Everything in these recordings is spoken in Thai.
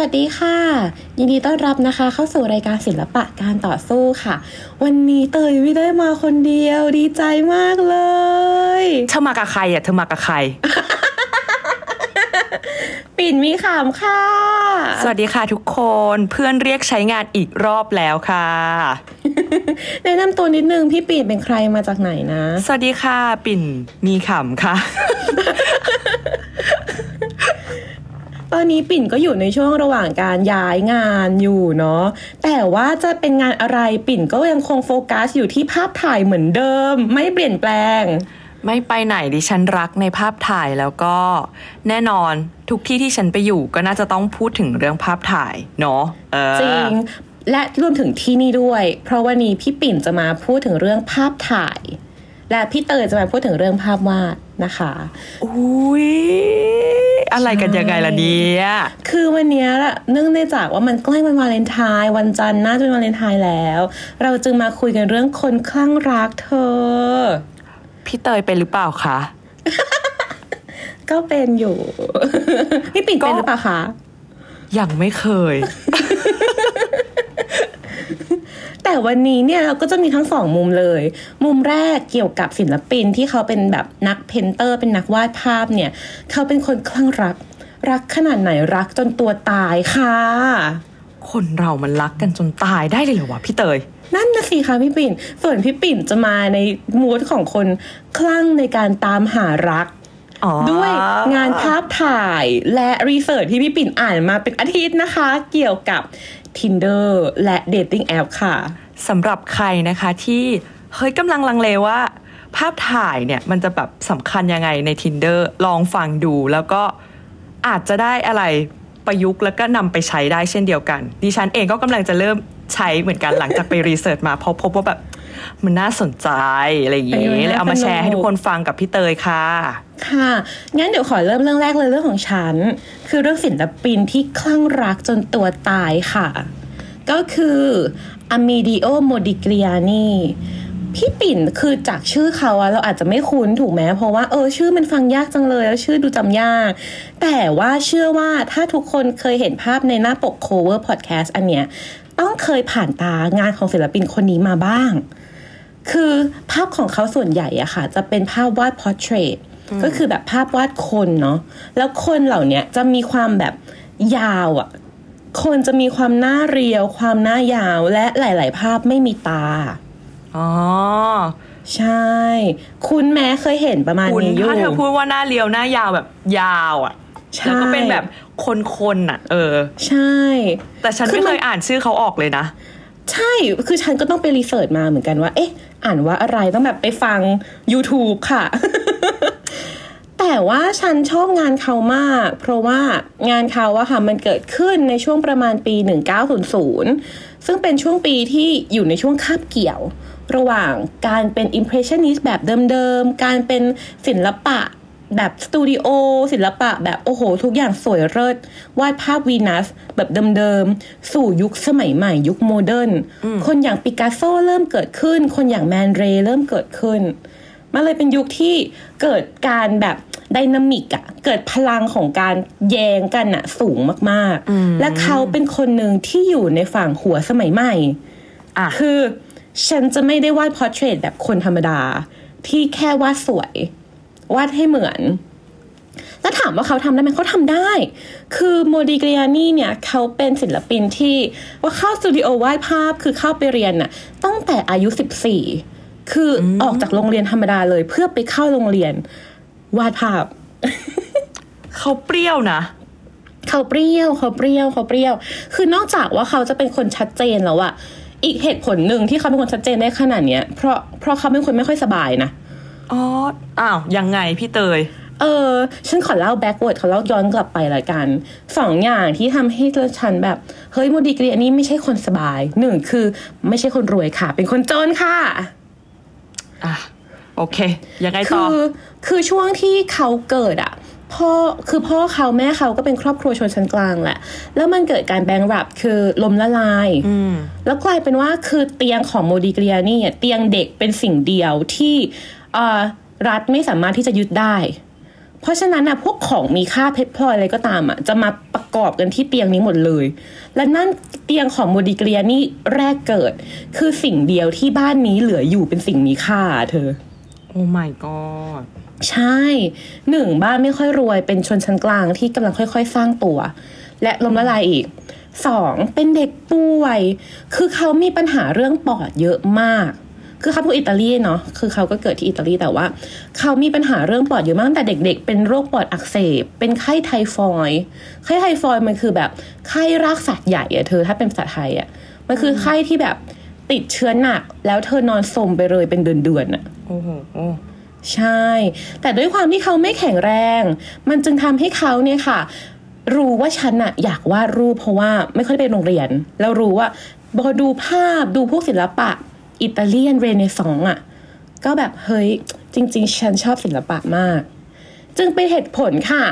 วัสดีค่ะ ยินดีต้อนรับนะคะ เข้าสู่รายการศิลปะการต่อสู้ค่ะ วันนี้เตยไม่ได้มาคนเดียวดีใจมากเลยเธอมากับใครอะเธอมากับใคร ปิ่นมีขามค่ะ สวัสดีค่ะทุกคนเพื่อนเรียกใช้งานอีกรอบแล้วค่ะ แนะนำตัวนิดนึงพี่ปิ่นเป็นใครมาจากไหนนะ สวัสดีค่ะ ปิ่นมีขำค่ะ ตอนนี้ปิ่นก็อยู่ในช่วงระหว่างการย้ายงานอยู่เนาะแต่ว่าจะเป็นงานอะไรปิ่นก็ยังคงโฟกัสอยู่ที่ภาพถ่ายเหมือนเดิม ไม่เปลี่ยนแปลง ไม่ไปไหนดิฉันรักในภาพถ่ายแล้วก็แน่นอนทุกที่ที่ฉันไปอยู่ก็น่าจะต้องพูดถึงเรื่องภาพถ่ายเนาะเออจริงและรวมถึงที่นี่ด้วย เพราะวันนี้พี่ปิ่นจะมาพูดถึงเรื่องภาพถ่าย และพี่เตยจะมาพูดถึงเรื่องภาพวาดนะคะอุ้ยอะไรกันยังไงล่ะเนี่ยคือวันเนี้ยละเนื่องในจากว่ามันใกล้วันวาเลนไทน์วันจันทร์น่าจะเป็นวาเลนไทน์แล้ว เราจึงมาคุยกันเรื่องคนคลั่งรักเธอ พี่เตยเป็นหรือเปล่าคะก็เป็นอยู่ พี่ปิ่นเป็นหรือเปล่าคะยังไม่เคย แต่วันนี้เนี่ยเราก็จะมีทั้งสองมุมเลย มุมแรกเกี่ยวกับศิลปินที่เขาเป็นแบบนัก painter เป็นนักวาดภาพเนี่ย เขาเป็นคนคลั่งรัก รักขนาดไหนรักจนตัวตายค่ะ คนเรามันรักกันจนตายได้เลยเหรอวะพี่เตยนั่นนะสิคะพี่ปิ่น ส่วนพี่ปิ่นจะมาใน mood ของคนคลั่งในการตามหารักอ๋อด้วยงานภาพถ่ายและ research ที่พี่ปิ่นอ่านมาเป็นอาทิตย์นะคะ เกี่ยวกับ Tinder และ Dating App ค่ะสำหรับใครนะคะที่เฮ้ยกำลังลังเลว่า ภาพถ่ายเนี่ยมันจะแบบสำคัญยังไงใน Tinder ลองฟังดูแล้วก็อาจจะได้อะไรประยุกต์แล้วก็นำไปใช้ได้เช่นเดียวกัน ดิฉันเองก็กำลังจะเริ่มใช้เหมือนกันหลังจากไปรีเสิร์ชมาเพราะพบว่าแบบมันน่าสนใจอะไรอย่างเอเงี้อยเลยเอามาแชร์ให้ทุกคนฟังกับพี่เตยค่ะ ค่ะ งั้นเดี๋ยวขอเริ่มเรื่องแรกเลยเรื่องของฉัน คือเรื่องศิลปินที่คลั่งรักจนตัวตายค่ะ ก็คืออ m ม d ดิโอโมดิก i ิอานีพี่ปิ่นคือจากชื่อเขาอะเราอาจจะไม่คุ้นถูกไหมเพราะว่าเออชื่อมันฟังยากจังเลยแล้วชื่อดูจำยาก แต่ว่าเชื่อว่าถ้าทุกคนเคยเห็นภาพในหน้าปก cover podcast อันเนี้ยต้องเคยผ่านตางานของศิลปินคนนี้มาบ้าง คือภาพของเขาส่วนใหญ่อะค่ะ จะเป็นภาพวาด portrait ก็คือแบบภาพวาดคนเนาะแล้วคนเหล่าเนี้ยจะมีความแบบยาวอะคนจะมีความหน้าเรียว ความหน้ายาวและหลาย ๆ ภาพไม่มีตาอ๋อใช่ คุณแม้เคยเห็นประมาณคุณนี้อยู่ถ้าเธอพูดว่าหน้าเรียวหน้ายาวแบบยาวอะ่ะใช่แล้วก็เป็นแบบคนๆอะ เออ ใช่ แต่ฉันคือไม่มันเคยอ่านชื่อเขาออกเลยนะ ใช่ คือฉันก็ต้องไปรีเสิร์ชมาเหมือนกันว่า เอ๊ะ อ่านว่าอะไรต้องแบบไปฟัง YouTube ค่ะ แต่ว่าฉันชอบงานเขามาก เพราะว่างานเขาอะค่ะมันเกิดขึ้นในช่วงประมาณปี 1900 ซึ่งเป็นช่วงปีที่อยู่ในช่วงคาบเกี่ยว ระหว่างการเป็น Impressionist แบบเดิมๆ การเป็นศิลปะแบบสตูดิโอศิลปะแบบโอ้โห ทุกอย่างสวยเลิศวาดภาพวีนัส แบบเดิมๆ สู่ยุคสมัยใหม่ยุคโมเดิร์นคนอย่างปิกัสโซเริ่มเกิดขึ้น คนอย่างแมนเรย์เริ่มเกิดขึ้น มันเลยเป็นยุคที่เกิดการแบบ dynamic อะเกิดพลังของการแย้งกันอะสูงมากๆ และเขาเป็นคนหนึ่งที่อยู่ในฝั่งหัวสมัยใหม่อะคือฉันจะไม่ได้วาด portrait แบบคนธรรมดา ที่แค่วาดสวย วาดให้เหมือน แล้วถามว่าเขาทำได้ไหมเขาทำได้ คือโมดิเกลียนี่เนี่ย เขาเป็นศิลปินที่ว่าเข้าสตูดิโอวาดภาพคือเข้าไปเรียนน่ะ ตั้งแต่อายุ 14 คือออกจากโรงเรียนธรรมดาเลยเพื่อไปเข้าโรงเรียน วาดภาพ เขาเปรี้ยวนะเขาเปรี้ยวเขาเปรี้ยวเขาเปรี้ยว คือนอกจากว่าเขาจะเป็นคนชัดเจนแล้วอะอีกเหตุผลหนึ่งที่เขาเป็นคนชัดเจนได้ขนาดเนี้ยเพราะเพราะเขาเป็นคนไม่ค่อยสบายนะอ๋ออ้าวยังไงพี่เตย เออ ฉันขอเล่า backward ขอเล่าย้อนกลับไปละกันสองอย่างที่ทำให้ฉันแบบ เฮ้ยโมดีกรีอันนี้ไม่ใช่คนสบายหนึ่งคือไม่ใช่คนรวยค่ะ เป็นคนจนค่ะ อะ โอเค ยังไงต่คืออคือช่วงที่เขาเกิดอะพ่อคือพ่อเขาแม่เขาก็เป็นครอบครัวชนชั้นกลางแหละ แล้วมันเกิดการแบงรับคือล้มละลายอืมแล้วกลายเป็นว่าคือเตียงของโมดิกรียนี่เตียงเด็กเป็นสิ่งเดียวที่เอ่อรัฐไม่สามารถที่จะยึดได้ เพราะฉะนั้นนะพวกของมีค่าเพชรพลอยอะไรก็ตามอะจะมาประกอบกันที่เตียงนี้หมดเลย และนั่นเตียงของโมดิกรียนี่แรกเกิด คือสิ่งเดียวที่บ้านนี้เหลืออยู่เป็นสิ่งมีค่าเธอ โอ้ my god ใช่หนึ่งบ้านไม่ค่อยรวยเป็นชนชั้นกลางที่กำลังค่อย ๆ สร้างตัว และล้มละลายอีกสองเป็นเด็กป่วย คือเขามีปัญหาเรื่องปอดเยอะมาก คือเขาเป็นอิตาลีเนาะคือเขาก็เกิดที่อิตาลีแต่ว่า เขามีปัญหาเรื่องปอดเยอะมากตั้งแต่เด็ก ๆ เป็นโรคปอดอักเสบ เป็นไข้ไทฟอยด์ไข้ไทฟอยด์มันคือแบบไข้รากสัตว์ใหญ่อะเธอถ้าเป็นภาษาไทยอะมันคือไข้ที่แบบ ติดเชื้อหนัก แล้วเธอนอนสมไปเลยเป็นเดือนๆอะโอ้โหใช่ แต่ด้วยความที่เขาไม่แข็งแรง มันจึงทำให้เขาเนี่ยค่ะ รู้ว่าฉันอะอยากวาดรูปเพราะว่าไม่ค่อยได้ไปโรงเรียน แล้วรู้ว่าพอดูภาพดูพวกศิลปะ อิตาเลียนเรเนซองส์อะก็แบบเฮ้ยจริง ๆ ฉันชอบศิลปะมาก จึงเป็นเหตุผลค่ะ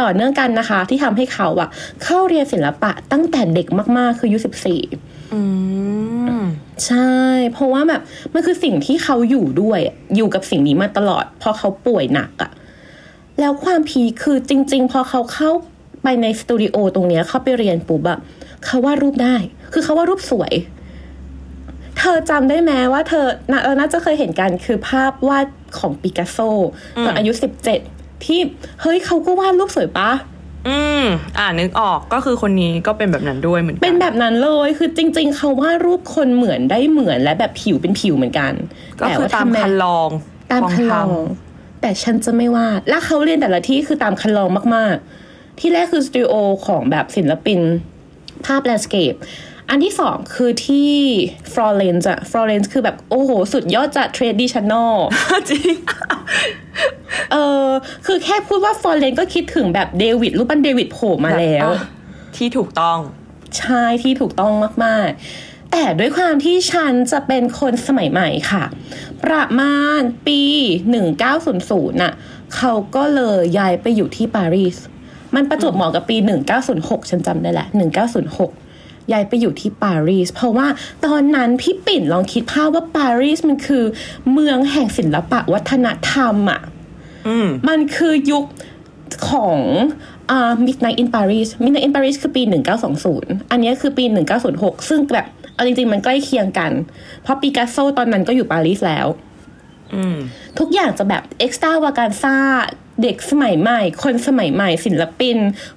ต่อเนื่องกันนะคะ ที่ทำให้เขาอะเข้าเรียนศิลปะตั้งแต่เด็กมากๆคืออายุสิบสี่อืม ใช่ เพราะว่าแบบมันคือสิ่งที่เขาอยู่ด้วยอะอยู่กับสิ่งนี้มาตลอด พอเขาป่วยหนักอะแล้วความพีคคือจริง ๆ พอเขาเข้าไปในสตูดิโอตรงเนี้ยเข้าไปเรียนปุ๊บอะเขาวาดรูปได้ คือเขาวาดรูปสวย เธอจำได้ไหมว่าเธอน่าเออน่าจะเคยเห็นกันคือภาพวาดของปิกัสโซตอนอายุสิบเจ็ดที่เฮ้ยเขาก็วาดรูปสวยปะ อืมอ่านึกออกก็คือคนนี้ก็เป็นแบบนั้นด้วยเหมือนกัเป็นแบบนั้นเลยคือจริง ๆเขาวาดรูปคนเหมือนได้เหมือนและแบบผิวเป็นผิวเหมือนกัน ก็คือว่ตามทำไคันลองตามของคันลทอง แต่ฉันจะไม่วาดและเขาเรียนแต่ละที่คือตามคันลองมากๆ ที่แรกคือสตูดิโอของแบบศิลปิน ภาพ landscape อันที่สองคือที่ฟลอเรนซ์อะฟลอเรนซ์คือแบบโอ้โห สุดยอดจาก traditional จริงเออคือแค่พูดว่าฟลอเรนซ์ก็คิดถึงแบบเดวิดรูปปั้นเดวิดโผล่มาแล้วอะที่ถูกต้องใช่ที่ถูกต้องมาก ๆ แต่ด้วยความที่ฉันจะเป็นคนสมัยใหม่ค่ะ ประมาณปี 1900น่ะเขาก็เลยย้ายไปอยู่ที่ปารีสมันประจวบเหมาะกับปี 1906 ฉันจำได้แหละ 1906 ย้ายไปอยู่ที่ปารีสเพราะว่าตอนนั้นพี่ปิ่นลองคิดภาพว่าปารีสมันคือ เมืองแห่งศิลปะวัฒนธรรมอะอืมมันคือยุคของอ่า Midnight in Paris Midnight in Paris คือปี 1920 อันนี้คือปี 1906 ซึ่งแบบ เอาจริง ๆ มันใกล้เคียงกัน เพราะปิกัสโซตอนนั้นก็อยู่ปารีสแล้วอืมทุกอย่างจะแบบ extravaganza เด็กสมัยใหม่ คนสมัยใหม่ศิลปิน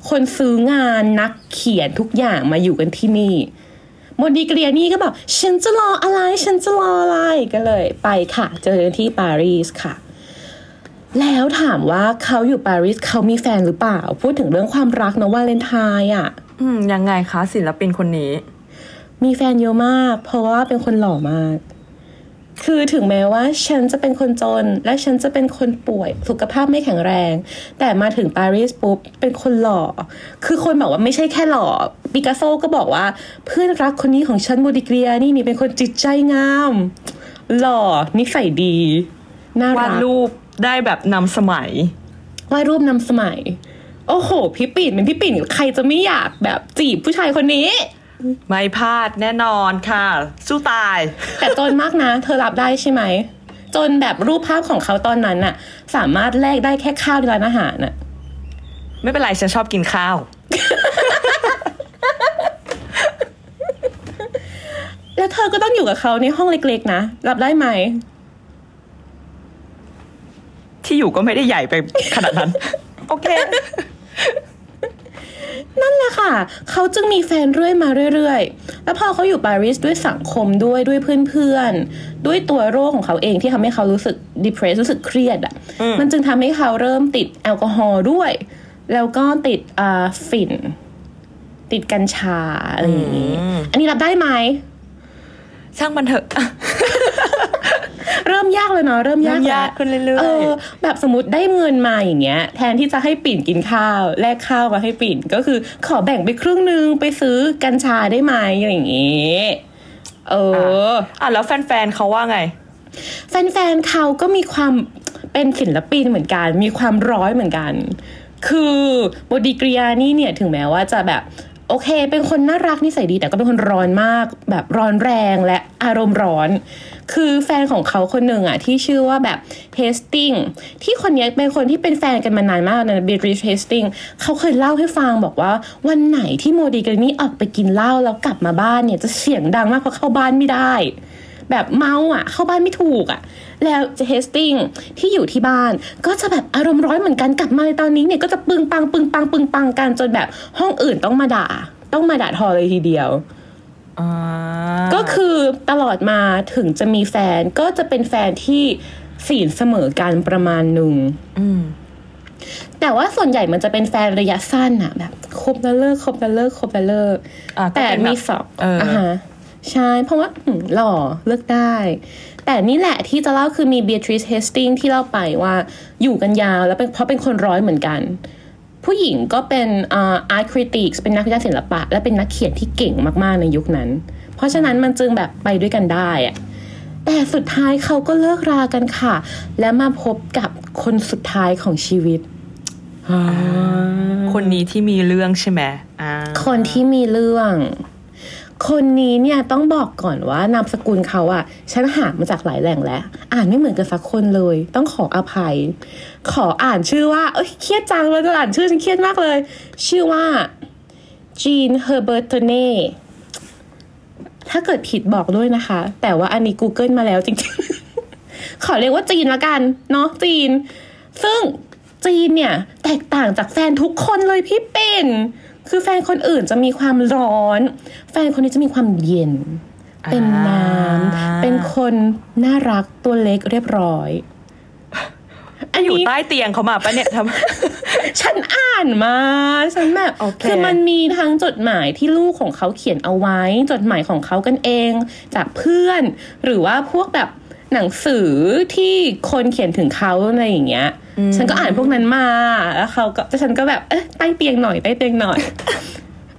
คนซื้องานนักเขียนทุกอย่างมาอยู่กันที่นี่โมดิเกลียนี่ก็บอกฉันจะรออะไรฉันจะรออะไรก็เลยไปค่ะ เจอกันที่ปารีสค่ะ แล้วถามว่าเขาอยู่ปารีสเขามีแฟนหรือเปล่า พูดถึงเรื่องความรักเนอะวาเลนไทน์อะ อืมยังไงคะศิลปินคนนี้ มีแฟนเยอะมาก เพราะว่าเป็นคนหล่อมาก คือถึงแม้ว่าฉันจะเป็นคนจน และฉันจะเป็นคนป่วยสุขภาพไม่แข็งแรง แต่มาถึงปารีสปุ๊บเป็นคนหล่อ คือคนบอกว่าไม่ใช่แค่หล่อปิกัสโซก็บอกว่าเพื่อนรักคนนี้ของฉันโมดิเกรียนี่นี่เป็นคนจิตใจงาม หล่อนิสัยดีน่าวารัดกรูปได้แบบนำสมัยวาดรูปนำสมัย โอ้โห พี่ปิ่นเป็นพี่ปิ่นใครจะไม่อยากแบบจีบผู้ชายคนนี้ ไม่พลาดแน่นอนค่ะ สู้ตาย แต่จนมากนะ เธอรับได้ใช่ไหม จนแบบรูปภาพของเขาตอนนั้นน่ะ สามารถแลกได้แค่ข้าวในร้านอาหารน่ะ ไม่เป็นไร ฉันชอบกินข้าว แล้วเธอก็ต้องอยู่กับเขาในห้องเล็กๆ นะ รับได้ไหม ที่อยู่ก็ไม่ได้ใหญ่ไปขนาดนั้น โอเค นั่นแหละค่ะ เขาจึงมีแฟนเรื่อยมาเรื่อยๆ แล้วพอเขาอยู่ปารีสด้วยสังคมด้วยด้วยเพื่อนๆ ด้วยตัวโรคของเขาเองที่ทำให้เขารู้สึก depressed รู้สึกเครียดอะอืมมันจึงทำให้เขาเริ่มติดแอลกอฮอล์ด้วย แล้วก็ติดอ่าฝิ่น ติดกัญชาอะไรอย่างนี้ อันนี้รับได้ไหม ช่างมันเถอะ เริ่มยากเลยเนาะเริ่มยากเริ่มแล้วยากขึ้นเรื่อยๆเออแบบสมมติได้เงินมาอย่างเงี้ย แทนที่จะให้ปิ่นกินข้าวแลกข้าวมาให้ปิ่นก็คือขอแบ่งไปครึ่งนึงไปซื้อกัญชาได้ไหมอะไรอย่างเงี้ยเอออะแล้วแฟนๆเขาว่าไง แฟนๆเขาก็มีความเป็นศิลปินเหมือนกัน มีความร้อยเหมือนกัน คือโบดิกริยานี่เนี่ยถึงแม้ว่าจะแบบ โอเค เป็นคนน่ารักนิสัยดี แต่ก็เป็นคนร้อนมาก แบบร้อนแรงและอารมณ์ร้อน คือแฟนของเขาคนหนึ่งอะที่ชื่อว่าแบบเฮสติงที่คนนี้เป็นคนที่เป็นแฟนกันมานานมากนะเบริชเฮสติงเขาเคยเล่าให้ฟังบอกว่าวันไหนที่โมดีกันนี่ออกไปกินเหล้าแล้วกลับมาบ้านเนี่ยจะเสียงดังมากเพราะเข้าบ้านไม่ได้ แบบเมาอะ เข้าบ้านไม่ถูกอะ แล้วเฮสติงที่อยู่ที่บ้าน ก็จะแบบอารมณ์ร้อนเหมือนกันกลับมาในตอนนี้เนี่ยก็จะปึงปังปึงปังปึงปังกันจนแบบห้องอื่นต้องมาด่า ต้องมาด่าทอเลยทีเดียวอ่าก็คือตลอดมาถึงจะมีแฟนก็จะเป็นแฟนที่ศีลเสมอกันประมาณหนึ่งอืมแต่ว่าส่วนใหญ่มันจะเป็นแฟนระยะสั้นอะแบบคบแล้วเลิกคบแล้วเลิกคบแล้วเลิกอะก็แต่เป็นแบบมีสองเอออ่ฮะ ใช่ เพราะว่าอืมหล่อเลือกได้ แต่นี่แหละที่จะเล่าคือมี Beatrice Hastings ที่เล่าไปว่าอยู่กันยาวแล้วเป็นเพราะเป็นคนร้อยเหมือนกัน ผู้หญิงก็เป็นอ่า art critics เป็นนักวิจารณ์ศิลปะ และเป็นนักเขียนที่เก่งมากๆในยุคนั้น เพราะฉะนั้นมันจึงแบบไปด้วยกันได้อะแต่สุดท้ายเขาก็เลิกรากันค่ะ และมาพบกับคนสุดท้ายของชีวิตคนนี้ที่มีเรื่องใช่ไหมอ่าคนที่มีเรื่อง คนนี้เนี่ยต้องบอกก่อนว่านามสกุลเขาอะฉันหามาจากหลายแหล่งแล้ว อ่านไม่เหมือนกันสักคนเลย ต้องขออภัย ขออ่านชื่อว่า เอ้ยเครียดจังเลยจะอ่านชื่อฉันเครียดมากเลย ชื่อว่าจีนเฮอร์เบอร์ตเน่ถ้าเกิดผิดบอกด้วยนะคะ แต่ว่าอันนี้ Google มาแล้วจริงๆ ขอเรียกว่าจีนละกัน เนาะจีน ซึ่งจีนเนี่ย แตกต่างจากแฟนทุกคนเลยพี่เป็น คือแฟนคนอื่นจะมีความร้อน แฟนคนนี้จะมีความเย็น เป็นน้ำเป็นคนน่ารักตัวเล็กเรียบร้อยอันอยู่นี้ใต้เตียงเขามาปะเนี่ยทำฉันอ่านมา ฉันแบบโอเคคือมันมีทั้งจดหมายที่ลูกของเขาเขียนเอาไว้ จดหมายของเขากันเอง จากเพื่อน หรือว่าพวกแบบ หนังสือที่คนเขียนถึงเขาอะไรอย่างเงี้ย ฉันก็อ่านพวกนั้นมา แล้วเขาก็แต่ฉันก็แบบเอ๊ะใต้เตียงหน่อยใต้เตียงหน่อย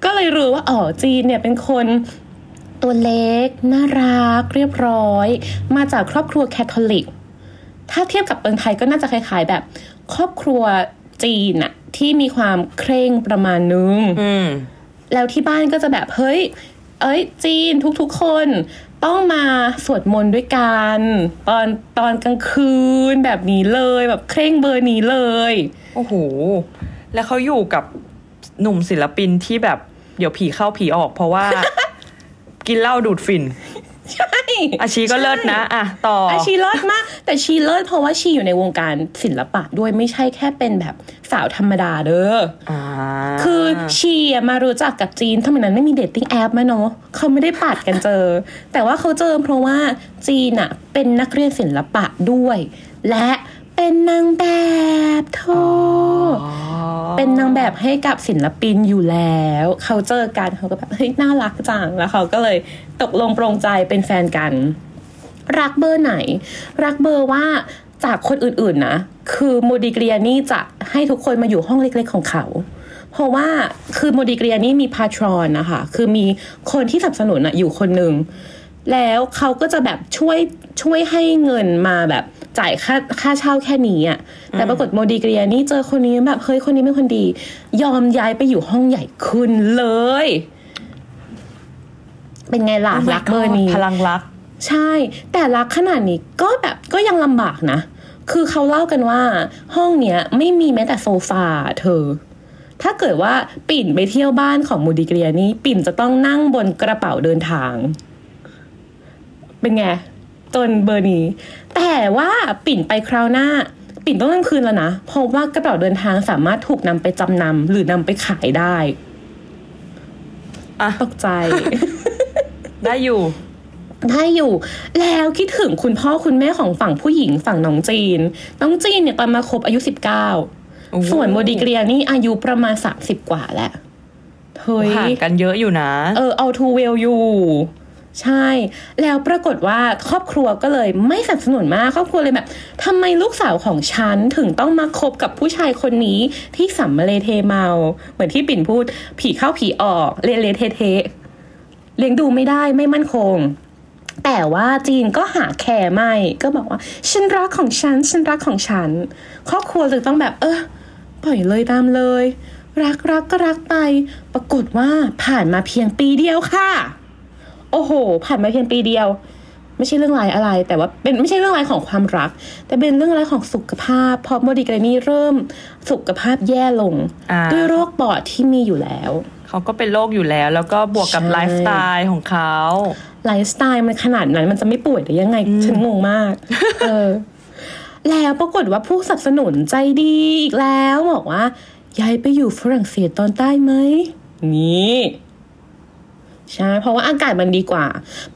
ก็เลยรู้ว่าอ๋อจีนเนี่ยเป็นคนตัวเล็ก น่ารัก เรียบร้อย มาจากครอบครัวแคทอลิก ถ้าเทียบกับเมืองไทยก็น่าจะคล้ายๆแบบ ครอบครัวจีนอะที่มีความเคร่งประมาณนึงอืมแล้วที่บ้านก็จะแบบเฮ้ย เอ้ยจีนทุกๆคนต้องมาสวดมนต์ด้วยกันตอนตอนกลางคืนแบบนี้เลยแบบเคร่งเบอร์นี้เลย โอ้โห แล้วเขาอยู่กับหนุ่มศิลปินที่แบบ เดี๋ยวผีเข้าผีออกเพราะว่า กินเหล้าดูดฝิ่น ใช่อาชีก็เลิศนะอะต่อออาชีเลิศมาก แต่ชีเลิศเพราะว่าชีอยู่ในวงการศิลปะด้วยไม่ใช่แค่เป็นแบบสาวธรรมดาเด้ออ่าคือชีอะมารู้จักกับจีนทำไมนั้นไม่มีเดทติ้งแอปมาเนาะเขาไม่ได้ปัดกันเจอ แต่ว่าเขาเจอเพราะว่าจีนอะเป็นนักเรียนศิลปะด้วย และ เป็นนางแบบโทอ๋อเป็นนางแบบให้กับศิลปินอยู่แล้ว เขาเจอกันเขาก็แบบเฮ้ยน่ารักจังแล้วเขาก็เลยตกลงปรงใจเป็นแฟนกัน รักเบอร์ไหน รักเบอร์ว่าจากคนอื่นๆนะ คือโมดิเกรียนี่จะให้ทุกคนมาอยู่ห้องเล็กๆของเขา เพราะว่าคือโมดิเกรียนี่มีพาทรอนนะคะ คือมีคนที่สนับสนุนอะอยู่คนหนึ่ง แล้วเขาก็จะแบบช่วยช่วยให้เงินมาแบบจ่ายค่าค่าเช่าแค่นี้อะแต่ปรากฏโมดิเกรียนี่เจอคนนี้แบบเฮ้ยคนนี้เป็นคนดี ยอมย้ายไปอยู่ห้องใหญ่ขึ้นเลย เป็นไงล่ะ Oh my รักเบอร์นี้ God พลังรัก ใช่ แต่รักขนาดนี้ก็แบบก็ยังลำบากนะ คือเขาเล่ากันว่า ห้องเนี้ยไม่มีแม้แต่โซฟาเธอ ถ้าเกิดว่าปิ่นไปเที่ยวบ้านของมูดิเกรียนี่ปิ่นจะต้องนั่งบนกระเป๋าเดินทาง เป็นไงจนเบอร์นี้ แต่ว่าปิ่นไปคราวหน้า ปิ่นต้องนั่งคืนแล้วนะ เพราะว่ากระเป๋าเดินทางสามารถถูกนำไปจำนำหรือนำไปขายได้อะตกใจ ได้อยู่ได้อยู่ แล้วคิดถึงคุณพ่อคุณแม่ของฝั่งผู้หญิงฝั่งน้องจีน น้องจีนเนี่ยตอนมาคบอายุสิบเก้าโอ้โหส่วนโมดิเกรียนี่อายุประมาณสามสิบกว่าแหละเฮ้ยห่างกันเยอะอยู่นะ เออเอาทูเวลอยู่ ใช่ แล้วปรากฏว่าครอบครัวก็เลยไม่สนับสนุนมาก ครอบครัวเลยแบบทำไมลูกสาวของฉันถึงต้องมาคบกับผู้ชายคนนี้ที่สำมะเลเทเมา เหมือนที่ปิ่นพูด ผีเข้าผีออกเลเลเทเทเลี้ยงดูไม่ได้ไม่มั่นคง แต่ว่าจีนก็หาแคร์ไม่ ก็บอกว่า ฉันรักของฉัน ฉันรักของฉัน ครอบครัวเลยต้องแบบ เออปล่อยเลยตามเลย รักรักก็รักไป ปรากฏว่าผ่านมาเพียงปีเดียวค่ะ โอ้โห ผ่านมาเพียงปีเดียว ไม่ใช่เรื่องร้ายอะไร แต่ว่าเป็นไม่ใช่เรื่องร้ายของความรัก แต่เป็นเรื่องร้ายของสุขภาพเพราะโมดิเกลียนี่เริ่มสุขภาพแย่ลงอ่าด้วยโรคปอดที่มีอยู่แล้วเขาก็เป็นโรคอยู่แล้ว แล้วก็บวกกับใช่ไลฟ์สไตล์ของเขาไลฟ์สไตล์มันขนาดนั้นมันจะไม่ป่วยได้ยังไง ฉันงงมาก เออ แล้วปรากฏว่าผู้สนับสนุนใจดีอีกแล้ว บอกว่าย้ายไปอยู่ฝรั่งเศสตอนใต้ไหมนี่ ใช่เพราะว่าอากาศมันดีกว่า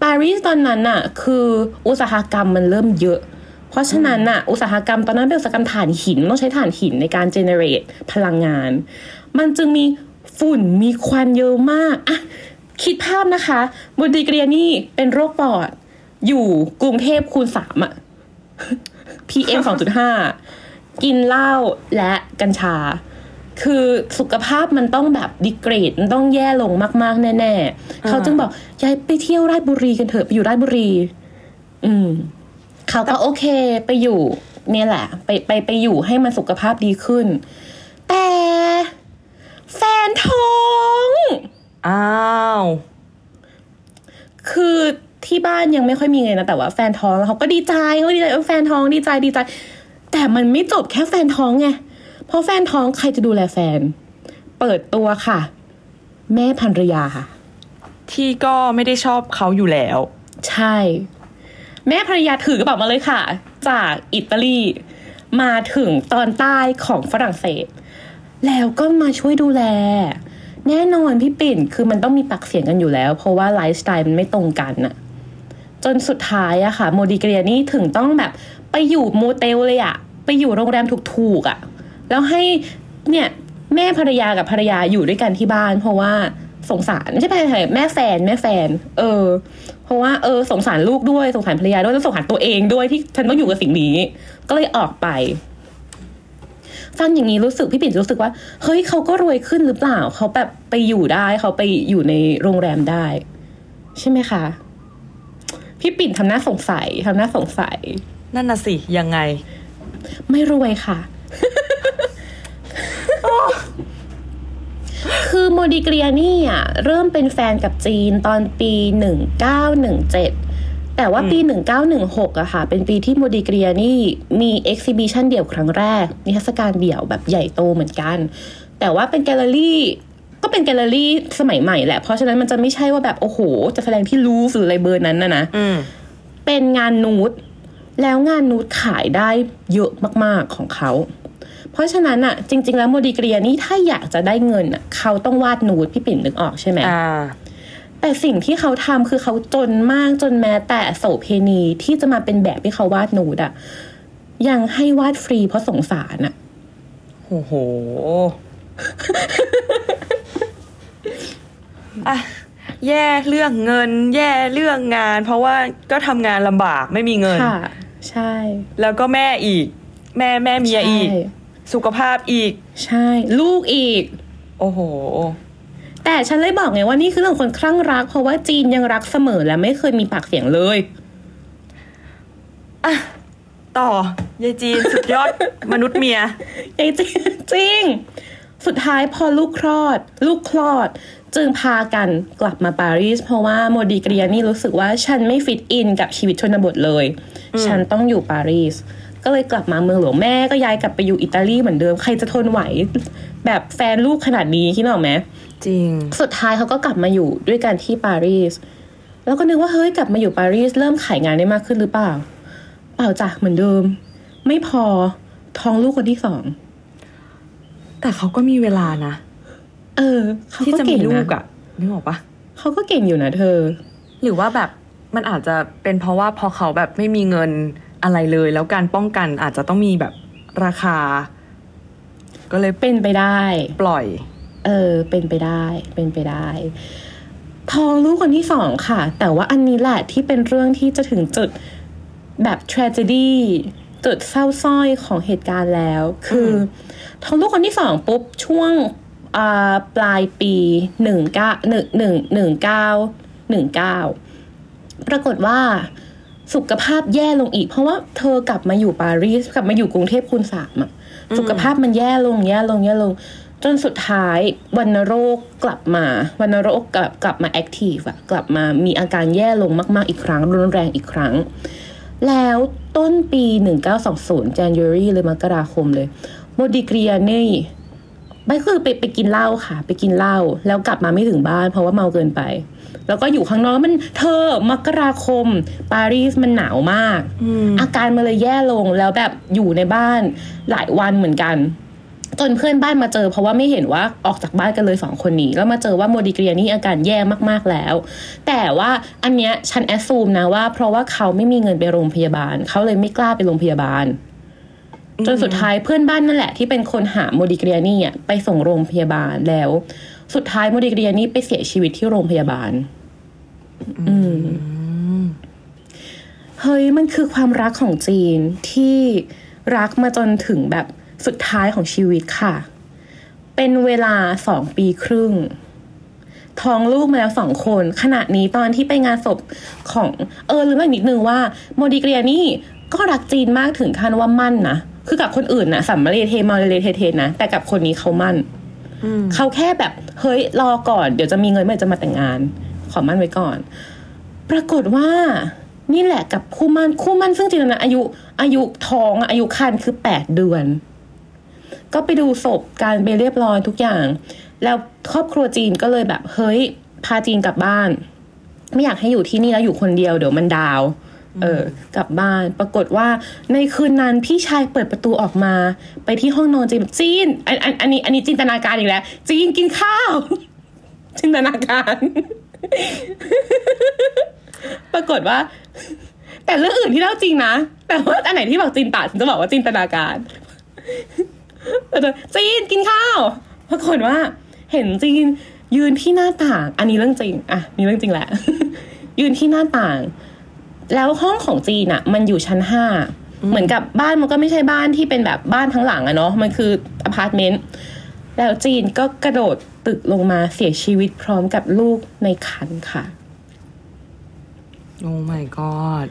ปารีสตอนนั้นน่ะคืออุตสาหกรรมมันเริ่มเยอะ เพราะฉะนั้นน่ะอุตสาหกรรมตอนนั้นเป็นอุตสาหกรรมถ่านหินต้องใช้ถ่านหินในการเจเนเรตพลังงาน มันจึงมีฝุ่นมีควันเยอะมากอะคิดภาพนะคะบูดิเกรียนี่เป็นโรคปอด อยู่กรุงเทพคูณสามอะ PM 2.5กินเหล้าและกัญชา คือสุขภาพมันต้องแบบดิเกรดมันต้องแย่ลงมากๆ แน่ๆเขาจึงบอกย้ายไปเที่ยวราชบุรีกันเถอะไปอยู่ราชบุรี อืมเขาก็โอเคไปอยู่ เนี่ยแหละ ไปไปไปอยู่ให้มันสุขภาพดีขึ้น แต่แฟนท้องอ้าวคือที่บ้านยังไม่ค่อยมีเงินนะแต่ว่าแฟนท้องเขาก็ดีใจเขาก็ดีใจเออแฟนท้องดีใจดีใจ แต่มันไม่จบแค่แฟนท้องไงเพ ราะแฟนท้องใครจะดูแลแฟน เปิดตัวค่ะ แม่ภรรยาค่ะ ที่ก็ไม่ได้ชอบเขาอยู่แล้ว ใช่ แม่ภรรยาถือกระเป๋ามาเลยค่ะ จากอิตาลี มาถึงตอนใต้ของฝรั่งเศส แล้วก็มาช่วยดูแล แน่นอนพี่ปิ่นคือมันต้องมีปากเสียงกันอยู่แล้ว เพราะว่าไลฟ์สไตล์มันไม่ตรงกันน่ะ จนสุดท้ายอะค่ะ โมดิเกลียนี่ถึงต้องแบบไปอยู่โมเตลเลยอะไปอยู่โรงแรมถูกๆอะ แล้วให้เนี่ยแม่ภรรยากับภรรยาอยู่ด้วยกันที่บ้าน เพราะว่าสงสารไม่ใช่ภรรยาแม่แฟนแม่แฟน เออ เพราะว่าเออสงสารลูกด้วยสงสารภรรยาด้วยแล้วสงสารตัวเองด้วยที่ฉันต้องอยู่กับสิ่งนี้ ก็เลยออกไป ฟังอย่างนี้รู้สึกพี่ปิ่นรู้สึกว่า เฮ้ยเขาก็รวยขึ้นหรือเปล่า เขาแบบไปอยู่ได้เขาไปอยู่ในโรงแรมได้ ใช่ไหมคะ พี่ปิ่นทำหน้าสงสัยทำหน้าสงสัย นั่นน่ะสิยังไง ไม่รวยค่ะ คือโมดิเกรียนี่อะเริ่มเป็นแฟนกับจีนตอนปีหนึ่งเก้าหนึ่งเจ็ดแต่ว่าปีหนึ่งเก้าหนึ่งหกอะค่ะ เป็นปีที่โมดิเกลียนี่มี exhibition เดี่ยวครั้งแรก นิทรรศการเดี่ยวแบบใหญ่โตเหมือนกัน แต่ว่าเป็นแกลเลอรี่ ก็เป็นแกลเลอรี่สมัยใหม่แหละ เพราะฉะนั้นมันจะไม่ใช่ว่าแบบ โอ้โห จะแสดงที่ลูฟวร์หรืออะไรเบอร์นั้นนะนะอืมเป็นงานนูดแล้วงานนูดขายได้เยอะมาก ๆของเขา เพราะฉะนั้นอะจริง ๆ แล้วโมดิเกลียนี่ถ้าอยากจะได้เงินอะเขาต้องวาดนูดพี่ปิ่นนึกออกใช่ไหมอ่าแต่สิ่งที่เขาทำคือเขาจนมากจนแม้แต่โสเพณีที่จะมาเป็นแบบที่เขาวาดนูดอะยังให้วาดฟรีเพราะสงสารอะโอ้โหอะแย่เรื่องเงิน แย่เรื่องงาน เพราะว่าก็ทำงานลำบากไม่มีเงิน ค่ะ ใช่ แล้วก็แม่อีก แม่แม่เมียอีกใช่ สุขภาพอีก ใช่ ลูกอีก โอ้โห แต่ฉันเลยบอกไงว่านี่คือเรื่องของคนคลั่งรัก เพราะว่าจีนยังรักเสมอและไม่เคยมีปากเสียงเลยต่อยายจีนสุดยอด มนุษย์เมียจริงจริง สุดท้ายพอลูกคลอด ลูกคลอด จึงพากันกลับมาปารีส เพราะว่าโมดีเกรียนี่รู้สึกว่าฉันไม่ฟิตอินกับชีวิตชนบทเลย ฉันต้องอยู่ปารีส ก็เลยกลับมาเมืองหลวงแม่ก็ย้ายกลับไปอยู่อิตาลีเหมือนเดิมใครจะทนไหว แบบแฟนลูกขนาดนี้คิดออกไหมจริง สุดท้ายเขาก็กลับมาอยู่ด้วยกันที่ปารีสแล้วก็นึกว่าเฮ้ยกลับมาอยู่ปารีสเริ่มขายงานได้มากขึ้นหรือเปล่า เปล่าจ้ะเหมือนเดิม ไม่พอท้องลูกคนที่สองแต่เขาก็มีเวลานะเออเขาที่ก็จะมีเก่งลูนะกอะนึกออกปะเขาก็เก่งอยู่นะเธอ หรือว่าแบบมันอาจจะเป็นเพราะว่าพอเขาแบบไม่มีเงิน อะไรเลย แล้วการป้องกันอาจจะต้องมีแบบราคา ก็เลยเป็นไปได้ ปล่อย เออ เป็นไปได้ เป็นไปได้ท้องลูกคนที่สองค่ะ แต่ว่าอันนี้แหละที่เป็นเรื่องที่จะถึงจุดแบบ tragedy จุดเศร้าสร้อยของเหตุการณ์แล้ว คืออท้องลูกคนที่สองปุ๊บช่วงอ่าปลายปีหนึ่งเก้าหนึ่งหนึ่งหนึ่งเก้าหนึ่งเก้าปรากฏว่า สุขภาพแย่ลงอีก เพราะว่าเธอกลับมาอยู่ปารีสกลับมาอยู่กรุงเทพคูณสามอะสุขภาพมันแย่ลงแย่ลงแย่ลง จนสุดท้ายวัณโรคกลับมาวัณโรคกลับกลับมาแอคทีฟอะกลับมามีอาการแย่ลงมากๆอีกครั้ง รุนแรงอีกครั้ง แล้วต้นปี 1920 January เลยมกราคมเลยโมดิเกลียนี่ไม่คือไปไปกินเหล้าค่ะ ไปกินเหล้าแล้วกลับมาไม่ถึงบ้าน เพราะว่าเมาเกินไป แล้วก็อยู่ข้างนอกมันเธอมกราคม ปารีสมันหนาวมากอาการมันเลยแย่ลงแล้วแบบอยู่ในบ้านหลายวันเหมือนกันจนเพื่อนบ้านมาเจอเพราะว่าไม่เห็นว่าออกจากบ้านกันเลยสองคนนี้ แล้วมาเจอว่าโมดิเกลียนี่อาการแย่มากๆแล้ว แต่ว่าอันเนี้ยฉัน assume นะว่า เพราะว่าเขาไม่มีเงินไปโรงพยาบาล เขาเลยไม่กล้าไปโรงพยาบาล จนสุดท้ายเพื่อนบ้านนั่นแหละที่เป็นคนหาโมดิเกรียนี่อะไปส่งโรงพยาบาลแล้ว สุดท้ายโมดิเกรียนี่ไปเสียชีวิตที่โรงพยาบาล อืมเฮ้ยมันคือความรักของจีนที่รักมาจนถึงแบบสุดท้ายของชีวิตค่ะ เป็นเวลาสองปีครึ่ง ท้องลูกมาแล้วสองคน ขณะนี้ตอนที่ไปงานศพของเออลืมไปนิดนึงว่า โมดิเกรียนี่ก็รักจีนมากถึงขั้นว่ามั่นนะ คือกับคนอื่นนะสัมมาเลเทมาเลเทเทนะ แต่กับคนนี้เขามั่น เขาแค่แบบเฮ้ยรอก่อนเดี๋ยวจะมีเงินเมื่อจะมาแต่งงาน ขอมั่นไว้ก่อน ปรากฏว่านี่แหละกับคู่มั่นคู่มั่นซึ่งจริงๆนะอายุอายุท้องอายุคันคือแปดเดือน ก็ไปดูศพการไปเรียบร้อยทุกอย่าง แล้วครอบครัวจีนก็เลยแบบเฮ้ยพาจีนกลับบ้าน ไม่อยากให้อยู่ที่นี่แล้วอยู่คนเดียวเดี๋ยวมันดาว เออกลับบ้าน ปรากฏว่าในคืนนั้นพี่ชายเปิดประตูออกมา ไปที่ห้องนอนจีนจีนอันอันอันนี้ อันนี้จินตนาการอีกแล้ว จีนกินข้าว จินตนาการ ปรากฏว่า แต่เรื่องอื่นที่เล่าจริงนะ แต่ว่าอันไหนที่บอกจีนตาฉันจะบอกว่าจินตนาการจีนกินข้าว ปรากฏว่า เห็นจีนยืนที่หน้าต่าง อันนี้เรื่องจริง อะนี่เรื่องจริงแหละ ยืนที่หน้าต่าง แล้วห้องของจีนอะมันอยู่ชั้นห้าเหมือนกับบ้านมันก็ไม่ใช่บ้านที่เป็นแบบบ้านทั้งหลังอะเนาะมันคืออพาร์ตเมนต์แล้วจีนก็กระโดดตึกลงมาเสียชีวิตพร้อมกับลูกในครรภ์ค่ะ โอ้ my god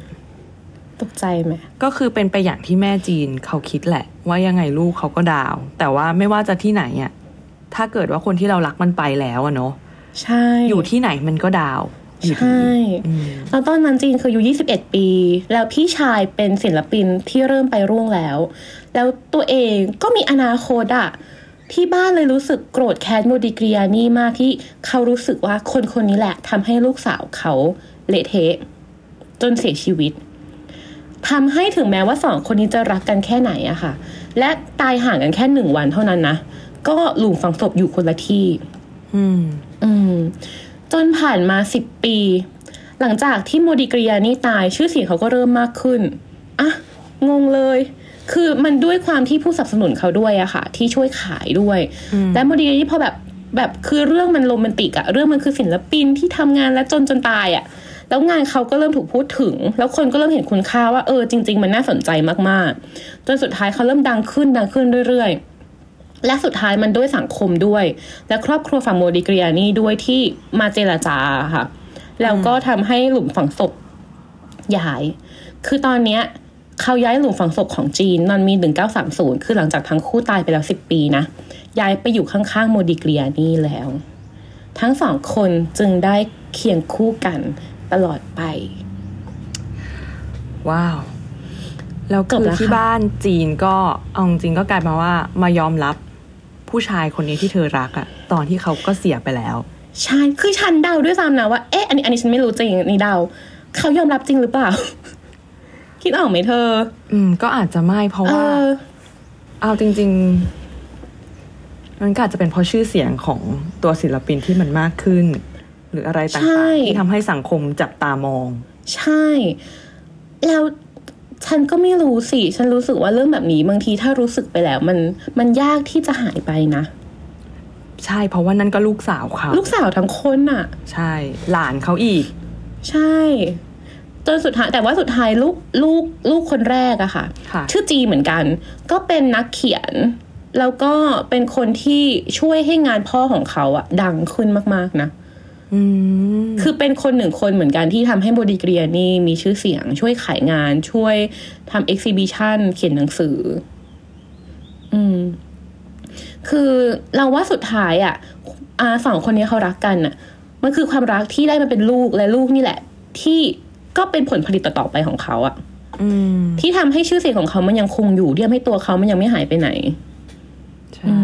ตกใจไหมก็คือเป็นไปอย่างที่แม่จีนเขาคิดแหละ ว่ายังไงลูกเขาก็ดาว แต่ว่าไม่ว่าจะที่ไหนอะถ้าเกิดว่าคนที่เรารักมันไปแล้วอะเนาะใช่ อยู่ที่ไหนมันก็ดาวอยู่ดี ใช่อืมแล้วตอนนั้นจีนคืออายุ21 ปี แล้วพี่ชายเป็นศิลปินที่เริ่มไปร่วงแล้ว แล้วตัวเองก็มีอนาคตอะที่บ้านเลยรู้สึกโกรธแค้นโมดิเกรียนี่มากที่เขารู้สึกว่าคนคนนี้แหละทำให้ลูกสาวเขาเละเทะจนเสียชีวิตทำให้ถึงแม้ว่าสองคนนี้จะรักกันแค่ไหนอะค่ะ และตายห่างกันแค่หนึ่งวันเท่านั้นนะ ก็หลุมฝังศพอยู่คนละที่ อืม อืม จนผ่านมาสิบปี หลังจากที่โมดิกรียานี่ตายชื่อเสียงเขาก็เริ่มมากขึ้นอะงงเลย คือมันด้วยความที่ผู้สนับสนุนเขาด้วยอะค่ะ ที่ช่วยขายด้วย และโมดิกรียานี่พอแบบแบบคือเรื่องมันโรแมนติกอะเรื่องมันคือศิลปินที่ทำงานและจนจนตายอะแล้วงานเขาก็เริ่มถูกพูดถึง แล้วคนก็เริ่มเห็นคุณค่าว่าเออจริง ๆ มันน่าสนใจมากๆ จนสุดท้ายเขาเริ่มดังขึ้นดังขึ้นเรื่อยๆ และสุดท้ายมันด้วยสังคมด้วย และครอบครัวฝั่งโมดิกรียานี่ด้วยที่มาเจรจาค่ะ แล้วก็ทำให้หลุมฝังศพย้าย คือตอนเนี้ยเขาย้ายหลุมฝังศพของจีนนอนมี1930คือหลังจากทั้งคู่ตายไปแล้ว10ปีนะย้ายไปอยู่ข้างๆโมดิกรียานี่แล้ว ทั้งสองคนจึงได้เคียงคู่กันตลอดไป ว้าวแล้วจบคือแล้วที่ค่ะบ้านจีนก็เอาจริงๆก็กลายมาว่า มายอมรับ ผู้ชายคนนี้ที่เธอรักอะตอนที่เขาก็เสียไปแล้ว ใช่คือฉันเดาด้วยซ้ำนะว่าเอ๊ะอันนี้อันนี้ฉันไม่รู้จริงอันนี่เดา เขายอมรับจริงหรือเปล่า คิดออกไหมเธอ อืม ก็อาจจะไม่เพราะเอว่าอเอาจริง ๆ มันก็อาจจะเป็นเพราะชื่อเสียงของตัวศิลปินที่มันมากขึ้น หรืออะไรต่าใช่งๆที่ทำให้สังคมจับตามอง ใช่ แล้ว ฉันก็ไม่รู้สิ ฉันรู้สึกว่าเรื่องแบบนี้บางทีถ้ารู้สึกไปแล้วมันมันยากที่จะหายไปนะ ใช่เพราะว่านั่นก็ลูกสาวเขาลูกสาวทั้งคนอะ ใช่ หลานเขาอีก ใช่จนสุดท้ายแต่ว่าสุดท้ายลูกลูกลูกคนแรกอะค่ะค่ะ ชื่อจีเหมือนกัน ก็เป็นนักเขียน แล้วก็เป็นคนที่ช่วยให้งานพ่อของเขาอะดังขึ้นมาก ๆ นะอืม คือเป็นคนหนึ่งคนเหมือนกันที่ทำให้โบดีเกรียนี่มีชื่อเสียง ช่วยขายงาน ช่วยทำเอ็กซิบิชันเขียนหนังสือ อืม คือเราว่าสุดท้ายอะ่ะอาสองคนนี้เขารักกันอะ่ะ มันคือความรักที่ได้มาเป็นลูกและลูกนี่แหละ ที่ก็เป็นผลผลิตต่อๆไปของเขาอะ่ะอืมที่ทำให้ชื่อเสียงของเขามันยังคงอยู่ที่ทำให้ตัวเขามันยังไม่หายไปไหน ใช่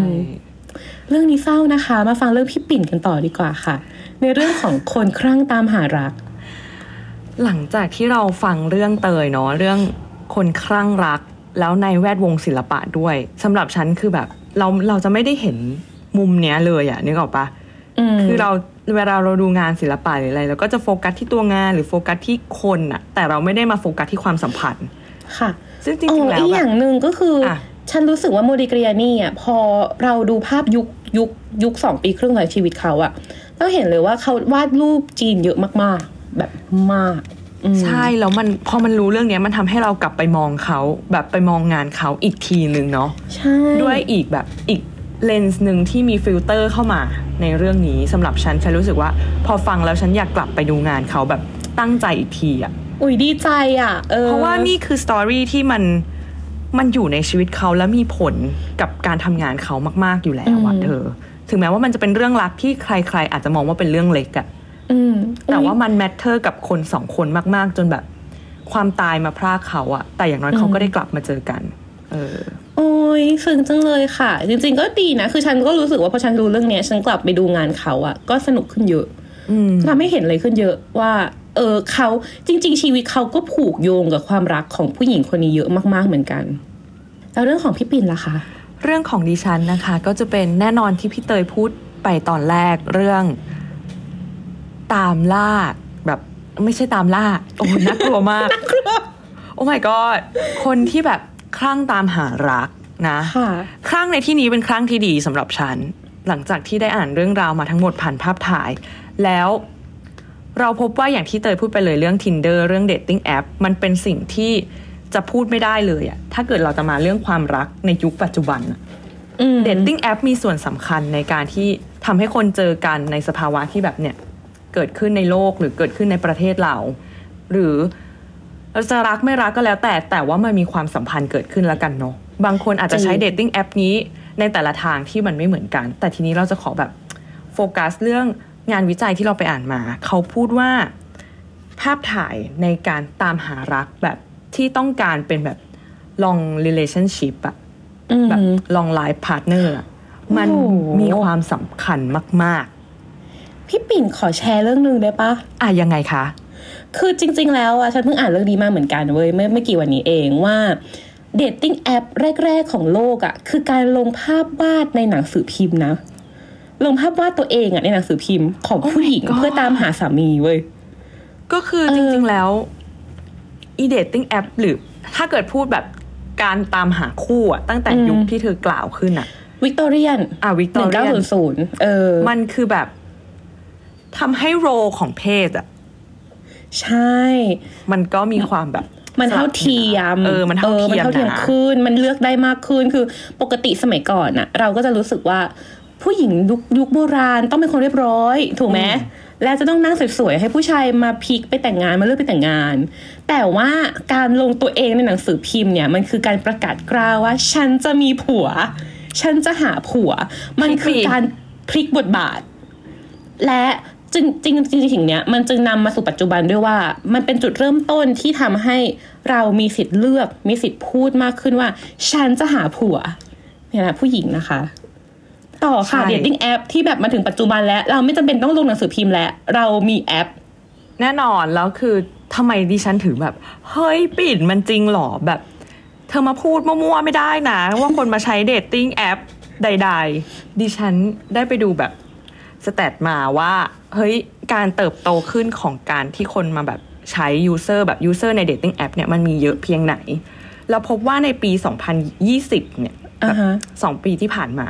เรื่องนี้เศร้านะคะ มาฟังเรื่องพี่ปิ่นกันต่อดีกว่าค่ะ ในเรื่องของคนครั่งตามหารัก หลังจากที่เราฟังเรื่องเตยเนาะเรื่องคนคลั่งรัก แล้วในแวดวงศิลปะด้วยสำหรับฉันคือแบบเราเราจะไม่ได้เห็นมุมเนี้ยเลยอะนึกออกปะอืมคือเราเวลาเราดูงานศิลปะหรืออะไรเราก็จะโฟกัสที่ตัวงานหรือโฟกัสที่คนอะแต่เราไม่ได้มาโฟกัสที่ความสัมพันธ์ค่ะซึ่งจอ๋ริงอๆแล้วอีกแบอย่าบงหนึ่งก็คือออะฉันรู้สึกว่าโมดิเกรียนี่อะพอเราดูภาพยุคยุคยุคสองปีครึ่งของชีวิตเขาอะ เราเห็นเลยว่าเขาวาดรูปจีนเยอะมากๆ แบบมากอืมใช่แล้วมันพอมันรู้เรื่องเนี้ยมันทำให้เรากลับไปมองเขาแบบไปมองงานเขาอีกทีหนึ่งเนาะใช่ด้วยอีกแบบอีกเลนส์หนึ่งที่มีฟิลเตอร์เข้ามาในเรื่องนี้สำหรับฉันฉันรู้สึกว่า พอฟังแล้วฉันอยากกลับไปดูงานเขาแบบตั้งใจอีกทีอะอุ้ยดีใจอะเออเพราะว่านี่คือ story ที่มันมันอยู่ในชีวิตเขาและมีผลกับการทำงานเขามาก ๆอยู่แล้วอะเธอ ถึงแม้ว่ามันจะเป็นเรื่องรักที่ใคร ๆ อาจจะมองว่าเป็นเรื่องเล็กอะอืมแต่ว่าอุ๊ยมันแมทเทอร์กับคนสองคนมาก ๆ จนแบบ ความตายมาพรากเขาอะแต่อย่างน้อยเขาก็ได้กลับมาเจอกัน เออโอ้ยซึ้งจังเลยค่ะ จริง ๆ ก็ดีนะ คือฉันก็รู้สึกว่าพอฉันรู้เรื่องเนี้ย ฉันกลับไปดูงานเขาอะก็สนุกขึ้นเยอะอืมทำให้เห็นเลยขึ้นเยอะว่า เออเขาจริง ๆ ชีวิตเขาก็ผูกโยงกับความรักของผู้หญิงคนนี้เยอะมาก ๆ เหมือนกัน แล้วเรื่องของพี่ปิ่นล่ะคะ เรื่องของดิฉันนะคะก็จะเป็นแน่นอนที่พี่เตยพูดไปตอนแรกเรื่องตามล่าแบบไม่ใช่ตามล่า โอ้ยน่ากลัวมาก โอ้ my god คนที่แบบคลั่งตามหารักนะค่ะครั้งในที่นี้เป็นครั้งที่ดีสำหรับฉัน หลังจากที่ได้อ่านเรื่องราวมาทั้งหมดผ่านภาพถ่าย แล้วเราพบว่าอย่างที่เตยพูดไปเลยเรื่อง Tinder เรื่อง Dating App มันเป็นสิ่งที่ จะพูดไม่ได้เลยอะถ้าเกิดเราจะมาเรื่องความรักในยุคปัจจุบันอะอืม Dating App มีส่วนสำคัญในการที่ทำให้คนเจอกันในสภาวะที่แบบเนี่ย เกิดขึ้นในโลกหรือเกิดขึ้นในประเทศเรา หรือเราจะรักไม่รักก็แล้วแต่แต่ว่ามันมีความสัมพันธ์เกิดขึ้นแล้วกันเนาะบางคนอาจจะใช้จริง dating app นี้ในแต่ละทางที่มันไม่เหมือนกัน แต่ทีนี้เราจะขอแบบโฟกัสเรื่องงานวิจัยที่เราไปอ่านมา เขาพูดว่าภาพถ่ายในการตามหารักแบบ ที่ต้องการเป็นแบบ long relationship อะอืมแบบ long life partner อะมันโอ้โหมีความสำคัญมากพี่ปิ่นขอแชร์เรื่องหนึ่งได้ปะๆอะยังไงคะ คือจริง ๆ แล้วอะฉันเพิ่งอ่านเรื่องนี้มาเหมือนกันเว้ยไม่ไม่กี่วันนี้เองว่าเดทติ้งแอปแรก ๆ ของโลกอะคือการลงภาพวาดในหนังสือพิมพ์นะ ลงภาพวาดตัวเองอะในหนังสือพิมพ์ของผู้หญิง God เพื่อตามหาสามีเว้ยก็คือเออจริง ๆ แล้ว อี dating appหรือถ้าเกิดพูดแบบการตามหาคู่อะตั้งแต่ยุคที่เธอกล่าวขึ้นอะวิกตอเรียนอะวิก หนึ่งเก้าศูนย์ศูนย์เออ มันคือแบบทำให้ role ของเพศอะใช่ มันก็มีความแบบมันเท่าเทียม เออ มันเท่าเทียมมันเท่าเทียมนะขึ้น มันเลือกได้มากขึ้น คือปกติสมัยก่อนน่ะเราก็จะรู้สึกว่าผู้หญิงยุคยุคโบราณต้องเป็นคนเรียบร้อย ถูกไหม และจะต้องนั่งสวยๆให้ผู้ชายมาพลิกไปแต่งงานมาเลือกไปแต่งงาน แต่ว่าการลงตัวเองในหนังสือพิมพ์เนี่ยมันคือการประกาศกล้าวว่า ฉันจะมีผัว ฉันจะหาผัว มันคือการพลิกบทบาท และจึงจริงจริงจริงเนี้ยมันจึงนำมาสู่ปัจจุบันด้วยว่า มันเป็นจุดเริ่มต้นที่ทำให้เรามีสิทธิ์เลือกมีสิทธิ์พูดมากขึ้นว่า ฉันจะหาผัวเนี่ยนะผู้หญิงนะคะ ต่อค่ะใช่ dating app ที่แบบมาถึงปัจจุบันแล้ว เราไม่จำเป็นต้องลงหนังสือพิมพ์แล้ว เรามีแอป แน่นอนแล้วคือทำไมดิฉันถึงแบบ เฮ้ยปิ่นมันจริงเหรอแบบ เธอมาพูดมั่วๆไม่ได้นะ ว่าคนมาใช้ dating app ใด ๆ ดิฉันได้ไปดูแบบ stat มาว่าเฮ้ยการเติบโตขึ้นของการที่คนมาแบบใช้ user แบบ user ใน dating app เนี่ยมันมีเยอะเพียงไหน เราพบว่าในปี 2020 เนี่ยอ่าฮะสองปีที่ผ่านมา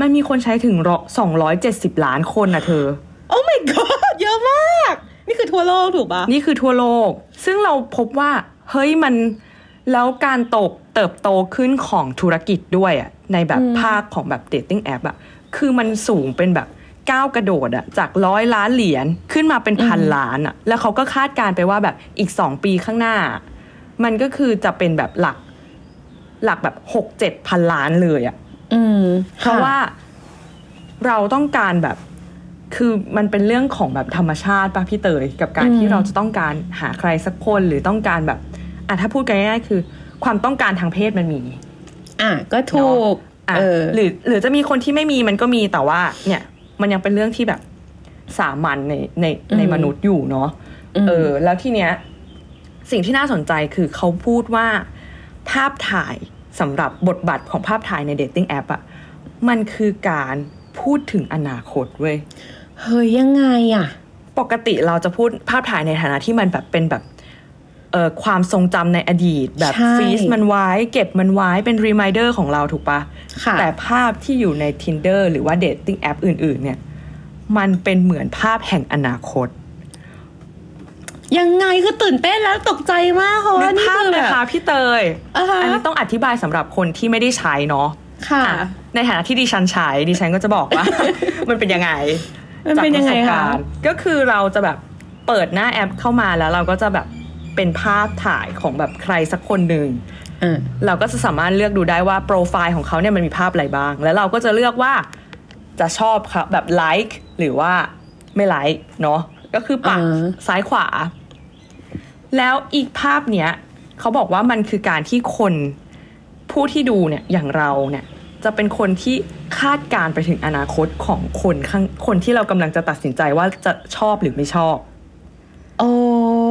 มันมีคนใช้ถึงสองร้อยเจ็ดสิบล้านคนนะเธอ oh my god เยอะมาก นี่คือทั่วโลกถูกปะนี่คือทั่วโลก ซึ่งเราพบว่า เฮ้ยมันแล้วการโตบเติบโตขึ้นของธุรกิจด้วยอะในแบบภาคของแบบ dating app อะคือมันสูงเป็นแบบก้าวกระโดดอะจากร้อยล้านเหรียญขึ้นมาเป็นพันล้านอะแล้วเขาก็คาดการณ์ไปว่าแบบอีกสองปีข้างหน้า มันก็คือจะเป็นแบบหลักหลักแบบหกเจ็ดพันล้านเลยอะ อืมเพราะว่าเราต้องการแบบ คือมันเป็นเรื่องของแบบธรรมชาติป่ะพี่เตยกับการที่เราจะต้องการหาใครสักคนหรือต้องการแบบอะถ้าพูดกันง่ายๆคือ ความต้องการทางเพศมันมี อะก็ถูกอะเออหรือหรือจะมีคนที่ไม่มีมันก็มีแต่ว่า เนี่ย มันยังเป็นเรื่องที่แบบสามัญในในในอืมมนุษย์อยู่เนาะอืมเออ แล้วทีเนี้ย สิ่งที่น่าสนใจคือเขาพูดว่า ภาพถ่าย สำหรับบทบาทของภาพถ่ายในเดทติ้งแอปอะมันคือการพูดถึงอนาคตเว้ย เฮ้ยยังไงอะปกติเราจะพูดภาพถ่ายในฐานะที่มันแบบเป็นแบบเอ่อความทรงจำในอดีต แบบใช่ฟรีซมันไว้ เก็บมันไว้เป็นรีมายเดอร์ของเราถูกปะค่ะแต่ภาพที่อยู่ใน Tinder หรือว่าเดทติ้งแอปอื่น ๆ เนี่ย มันเป็นเหมือนภาพแห่งอนาคต ยังไงคือตื่นเต้นแล้วตกใจมากเพราะนึว่ากนี่ภาพคือเลแบยบค่ะพี่เตยอ่าฮะอันนี้ต้องอธิบายสำหรับคนที่ไม่ได้ใช้เนาะค่ะอะ ในฐานะที่ดิฉันใช้ดิฉันก็จะบอกว่า มันเป็นยังไงมันเป็นยังไงจากปรคะสบการณ์ก็คือเราจะแบบเปิดหน้าแอปเข้ามาแล้วเราก็จะแบบเป็นภาพถ่ายของแบบใครสักคนหนึ่งอ่าเราก็จะสามารถเลือกดูได้ว่าโปรไฟล์ของเขาเนี่ยมันมีภาพอะไรบ้าง แล้วเราก็จะเลือกว่าจะชอบเขาแบบไลค์หรือว่าไม่ไลค์เนาะก็คือปัดอ่าซ้ายขวา แล้วอีกภาพเนี้ยเขาบอกว่ามันคือการที่คนผู้ที่ดูเนี่ยอย่างเราเนี่ยจะเป็นคนที่คาดการณ์ไปถึงอนาคตของคนข้างคนที่เรากำลังจะตัดสินใจว่าจะชอบหรือไม่ชอบโอ้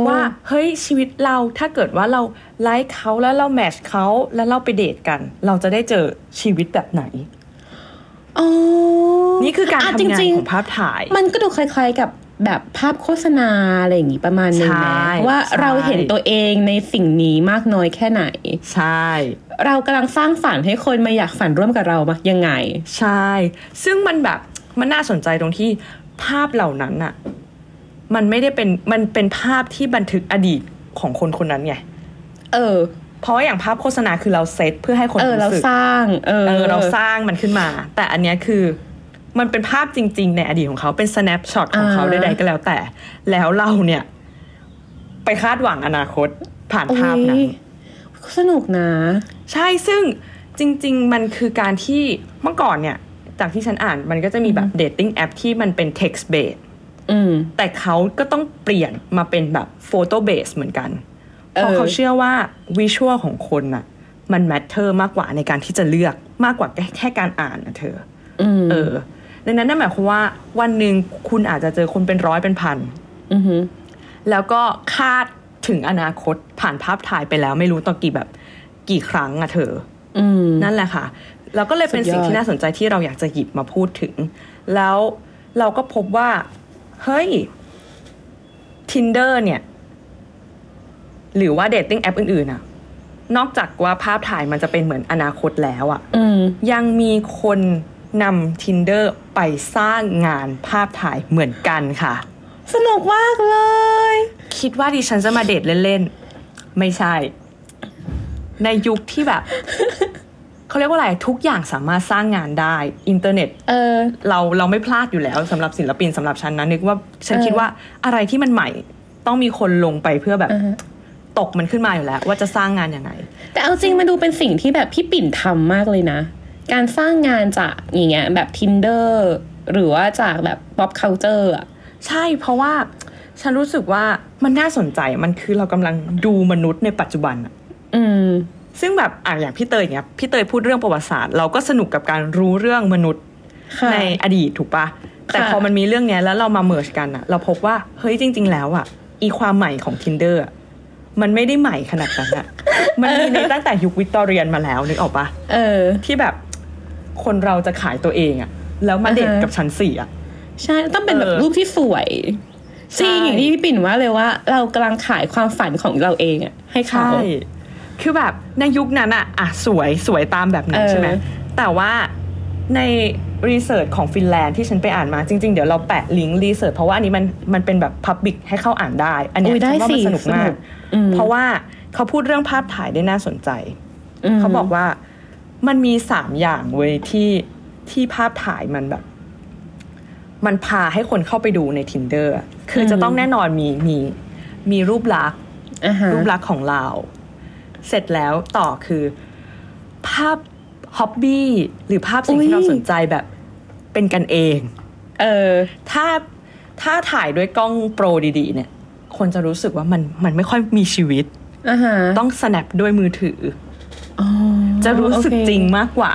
ว่าเฮ้ยชีวิตเราถ้าเกิดว่าเราไลค์เขาแล้วเราแมทช์เขาแล้วเราไปเดทกัน เราจะได้เจอชีวิตแบบไหนอ๋อนี่คือการะทำจงานริงของภาพถ่ายๆมันก็ดูคล้าย ๆกับ แบบภาพโฆษณาอะไรอย่างงี้ประมาณนึงใช่นะว่าใช่เราเห็นตัวเองในสิ่งนี้มากน้อยแค่ไหน ใช่ เรากำลังสร้างฝันให้คนมาอยากฝันร่วมกับเรามากยังไง ใช่ ซึ่งมันแบบมันน่าสนใจตรงที่ภาพเหล่านั้นอะมันไม่ได้เป็นมันเป็นภาพที่บันทึกอดีตของคนคนนั้นไงเออ เพราะว่าอย่างภาพโฆษณาคือเราเซตเพื่อให้คนเออเรารู้สึกสร้างเออเออ เราสร้างมันขึ้นมา แต่อันเนี้ยคือ มันเป็นภาพจริง ๆ ในอดีตของเขาเป็น snapshot ของเขาอ่าใดๆก็แล้วแต่ แล้วเราเนี่ย ไปคาดหวังอนาคตผ่านภาพนั้นโอ้ยสนุกนะ ใช่ซึ่งจริง ๆ มันคือการที่เมื่อก่อนเนี่ย จากที่ฉันอ่านมันก็จะมีแบบ dating app ที่มันเป็น text based อืมแต่เขาก็ต้องเปลี่ยนมาเป็นแบบ photo based เหมือนกัน เพราะเออเขาเชื่อว่าวิชวลของคนน่ะ มัน matter มากกว่าในการที่จะเลือกมากกว่าแค่แค่การอ่านนะเธออืมเออ ดังนั้นนั่นหมายความว่าวันหนึ่งคุณอาจจะเจอคนเป็นร้อยเป็นพันอือหือแล้วก็คาดถึงอนาคตผ่านภาพถ่ายไปแล้วไม่รู้ต่อกี่แบบกี่ครั้งอะเธออืมนั่นแหละค่ะแล้วก็เลยเป็นสุดยอดสิ่งที่น่าสนใจที่เราอยากจะหยิบมาพูดถึง แล้วเราก็พบว่า เฮ้ย Tinder เนี่ย หรือว่าเดทติ้งแอปอื่นๆอะนอกจากว่าภาพถ่ายมันจะเป็นเหมือนอนาคตแล้วอะอืมยังมีคน นำ Tinder ไปสร้างงานภาพถ่ายเหมือนกันค่ะ สนุกมากเลย คิดว่าดิฉันจะมาเดทเล่นๆ ไม่ใช่ ในยุคที่แบบ เขาเรียกว่าอะไร ทุกอย่างสามารถสร้างงานได้อินเทอร์เน็ตเออเราเราไม่พลาดอยู่แล้วสำหรับศิลปินสำหรับฉันนะนึกว่าฉันเออคิดว่าอะไรที่มันใหม่ต้องมีคนลงไปเพื่อแบบอ่าฮะตกมันขึ้นมาอยู่แล้ว ว่าจะสร้างงานยังไง แต่เอาจริงมาดูเป็นสิ่งที่แบบพี่ปิ่นทำมากเลยนะ การสร้างงานจากอย่างเงี้ยแบบ tinder หรือว่าจากแบบ pop culture อะใช่เพราะว่าฉันรู้สึกว่ามันน่าสนใจมันคือเรากำลังดูมนุษย์ในปัจจุบันอะอืม ซึ่งแบบอะอย่างพี่เตยอย่างเงี้ยพี่เตยพูดเรื่องประวัติศาสตร์ เราก็สนุกกับการรู้เรื่องมนุษย์ค่ะในอดีตถูกปะแต่ค่ะพอมันมีเรื่องเนี้ยแล้วเรามา merge กันอะเราพบว่าเฮ้ยจริง ๆ แล้วอะอีความใหม่ของ Tinder อะมันไม่ได้ใหม่ขนาดนั้นอะมันมีในตั้งแต่ยุควิกตอเรียนมาแล้วนึกออกปะเออ ที่แบบ คนเราจะขายตัวเองอะแล้วมาเดทอ่าฮะกับชั้นสี่อะใช่ต้องเป็นแบบเออรูปที่สวยใช่จริงอย่างที่พี่ปิ่นว่าเลยว่า เรากำลังขายความฝันของเราเองอะให้เขาใช่คือแบบในยุคนั้นอะอะสวยสวยตามแบบนั้นเออใช่ไหมแต่ว่าใน research ของฟินแลนด์ที่ฉันไปอ่านมาจริง ๆ เดี๋ยวเราแปะลิงก์ research เพราะว่าอันนี้มันมันเป็นแบบ public ให้เข้าอ่านได้ อันเนี้ยอุ๊ยได้ฉันว่ามันสิสนุกมาสนุกกอืมเพราะว่าเขาพูดเรื่องภาพถ่ายได้น่าสนใจมเขาบอกว่า มันมีสามอย่างเว้ยที่ที่ภาพถ่ายมันแบบ มันพาให้คนเข้าไปดูใน tinder อะคือจะต้องแน่นอนมีมีมีรูปลักษณ์อ่าฮะรูปลักษณ์ของเรา เสร็จแล้วต่อคือ ภาพฮ็อบบี้หรือภาพสิ่งที่เราสนใจแบบเป็นกันเอง เออ ถ้าถ้าถ่ายด้วยกล้องโปรดีๆ เนี่ย คนจะรู้สึกว่ามันมันไม่ค่อยมีชีวิตอ่าฮะต้อง snap ด้วยมือถืออ๋อ จะรู้สึกโอเคจริงมากกว่า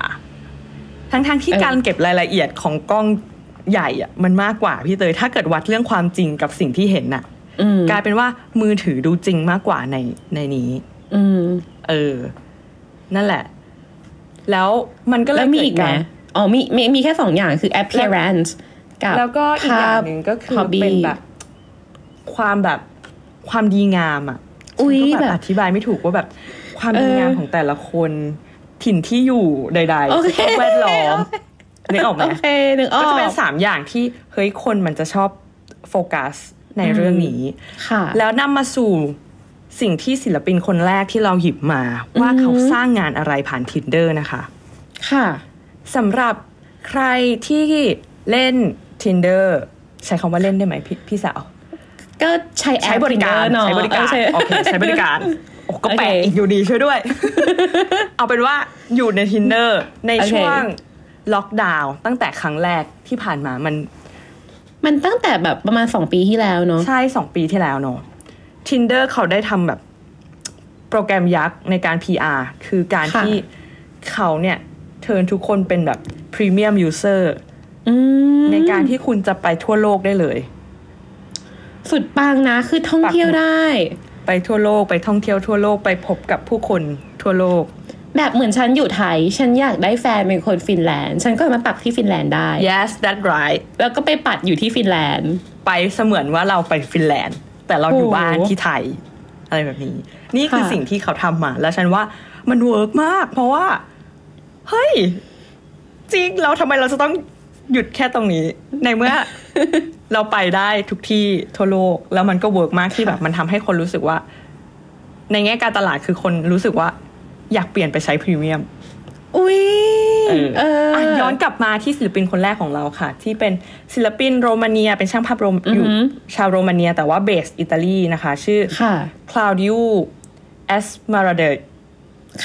ทั้งๆที่เออการเก็บรายละเอียดของกล้องใหญ่อะมันมากกว่าพี่เตยถ้าเกิดวัดเรื่องความจริงกับสิ่งที่เห็นน่ะอืมกลายเป็นว่ามือถือดูจริงมากกว่าในในนี้ อืม เออ นั่นแหละ แล้วมันก็เลแล้ยวมีอีกไหมเดารอ๋อมีมีมีแค่สองอย่างคือ appearance กับแล้วก็อีกอย่างหนึ่งก็คือ hobby เป็นแบบ ความแบบความดีงามอะอุ๊ยฉันก็แบแบบบอธิบายไม่ถูกว่าแบบ ความดีงามเออของแต่ละคน ถิ่นที่อยู่ใดโอๆเคสภาพแวดล้อมนึกออกไหมโอเคนึกออกก็จะเป็นสามอย่างที่เฮ้ยคนมันจะชอบโฟกัสในเรื่องนี้ค่ะ แล้วนำมาสู่สิ่งที่ศิลปินคนแรกที่เราหยิบมา ว่าอือหือเขาสร้างงานอะไรผ่าน Tinder นะคะ ค่ะสำหรับใครที่เล่น Tinder ใช้คำว่าเล่นได้ไหมพี่พี่สาว ก็ใช้แอปใช้บริการ Tinder เนอะใช้บริการเออโอเคใช้บริการโอ้ ก็แปลกอีกอยู่ดีช่วยด้วย เอาเป็นว่าอยู่ใน Tinder ในช่วงล็อกดาวน์ตั้งแต่ครั้งแรกที่ผ่านมามัน มันตั้งแต่แบบประมาณสองปีที่แล้วเนาะใช่สองปีที่แล้วเนอะ Tinder เขาได้ทำแบบโปรแกรมยักษ์ในการ PR คือการที่เขาเนี่ย turn ทุกคนเป็นแบบ premium user ในการที่คุณจะไปทั่วโลกได้เลย สุดปังนะ คือท่องเที่ยวได้ ไปทั่วโลกไปท่องเที่ยวทั่วโลกไปพบกับผู้คนทั่วโลก แบบเหมือนฉันอยู่ไทย ฉันอยากได้แฟนเป็นคนฟินแลนด์ ฉันก็มาปักที่ฟินแลนด์ได้ yes that's right แล้วก็ไปปัดอยู่ที่ฟินแลนด์ ไปเสมือนว่าเราไปฟินแลนด์ แต่เราอยู่โอ้โหบ้านที่ไทย อะไรแบบนี้ นี่คือค่ะสิ่งที่เขาทำมาแล้วฉันว่ามัน work มาก เพราะว่า เฮ้ย จริงเราทำไมเราจะต้องหยุดแค่ตรงนี้ ในเมื่อ เราไปได้ทุกที่ทั่วโลก แล้วมันก็ work มากที่แบบมันทำให้คนรู้สึกว่า ในแง่การตลาดคือคนรู้สึกว่า อยากเปลี่ยนไปใช้พรีเมียม อุ้ยเออเอออะย้อนกลับมาที่ศิลปินคนแรกของเราค่ะ ที่เป็นศิลปินโรมาเนีย เป็นช่างภาพโรมอือหือออยู่ชาวโรมาเนีย แต่ว่าเบสอิตาลีนะคะ ชื่อค่ะคลาวดิ o เอสมาราเด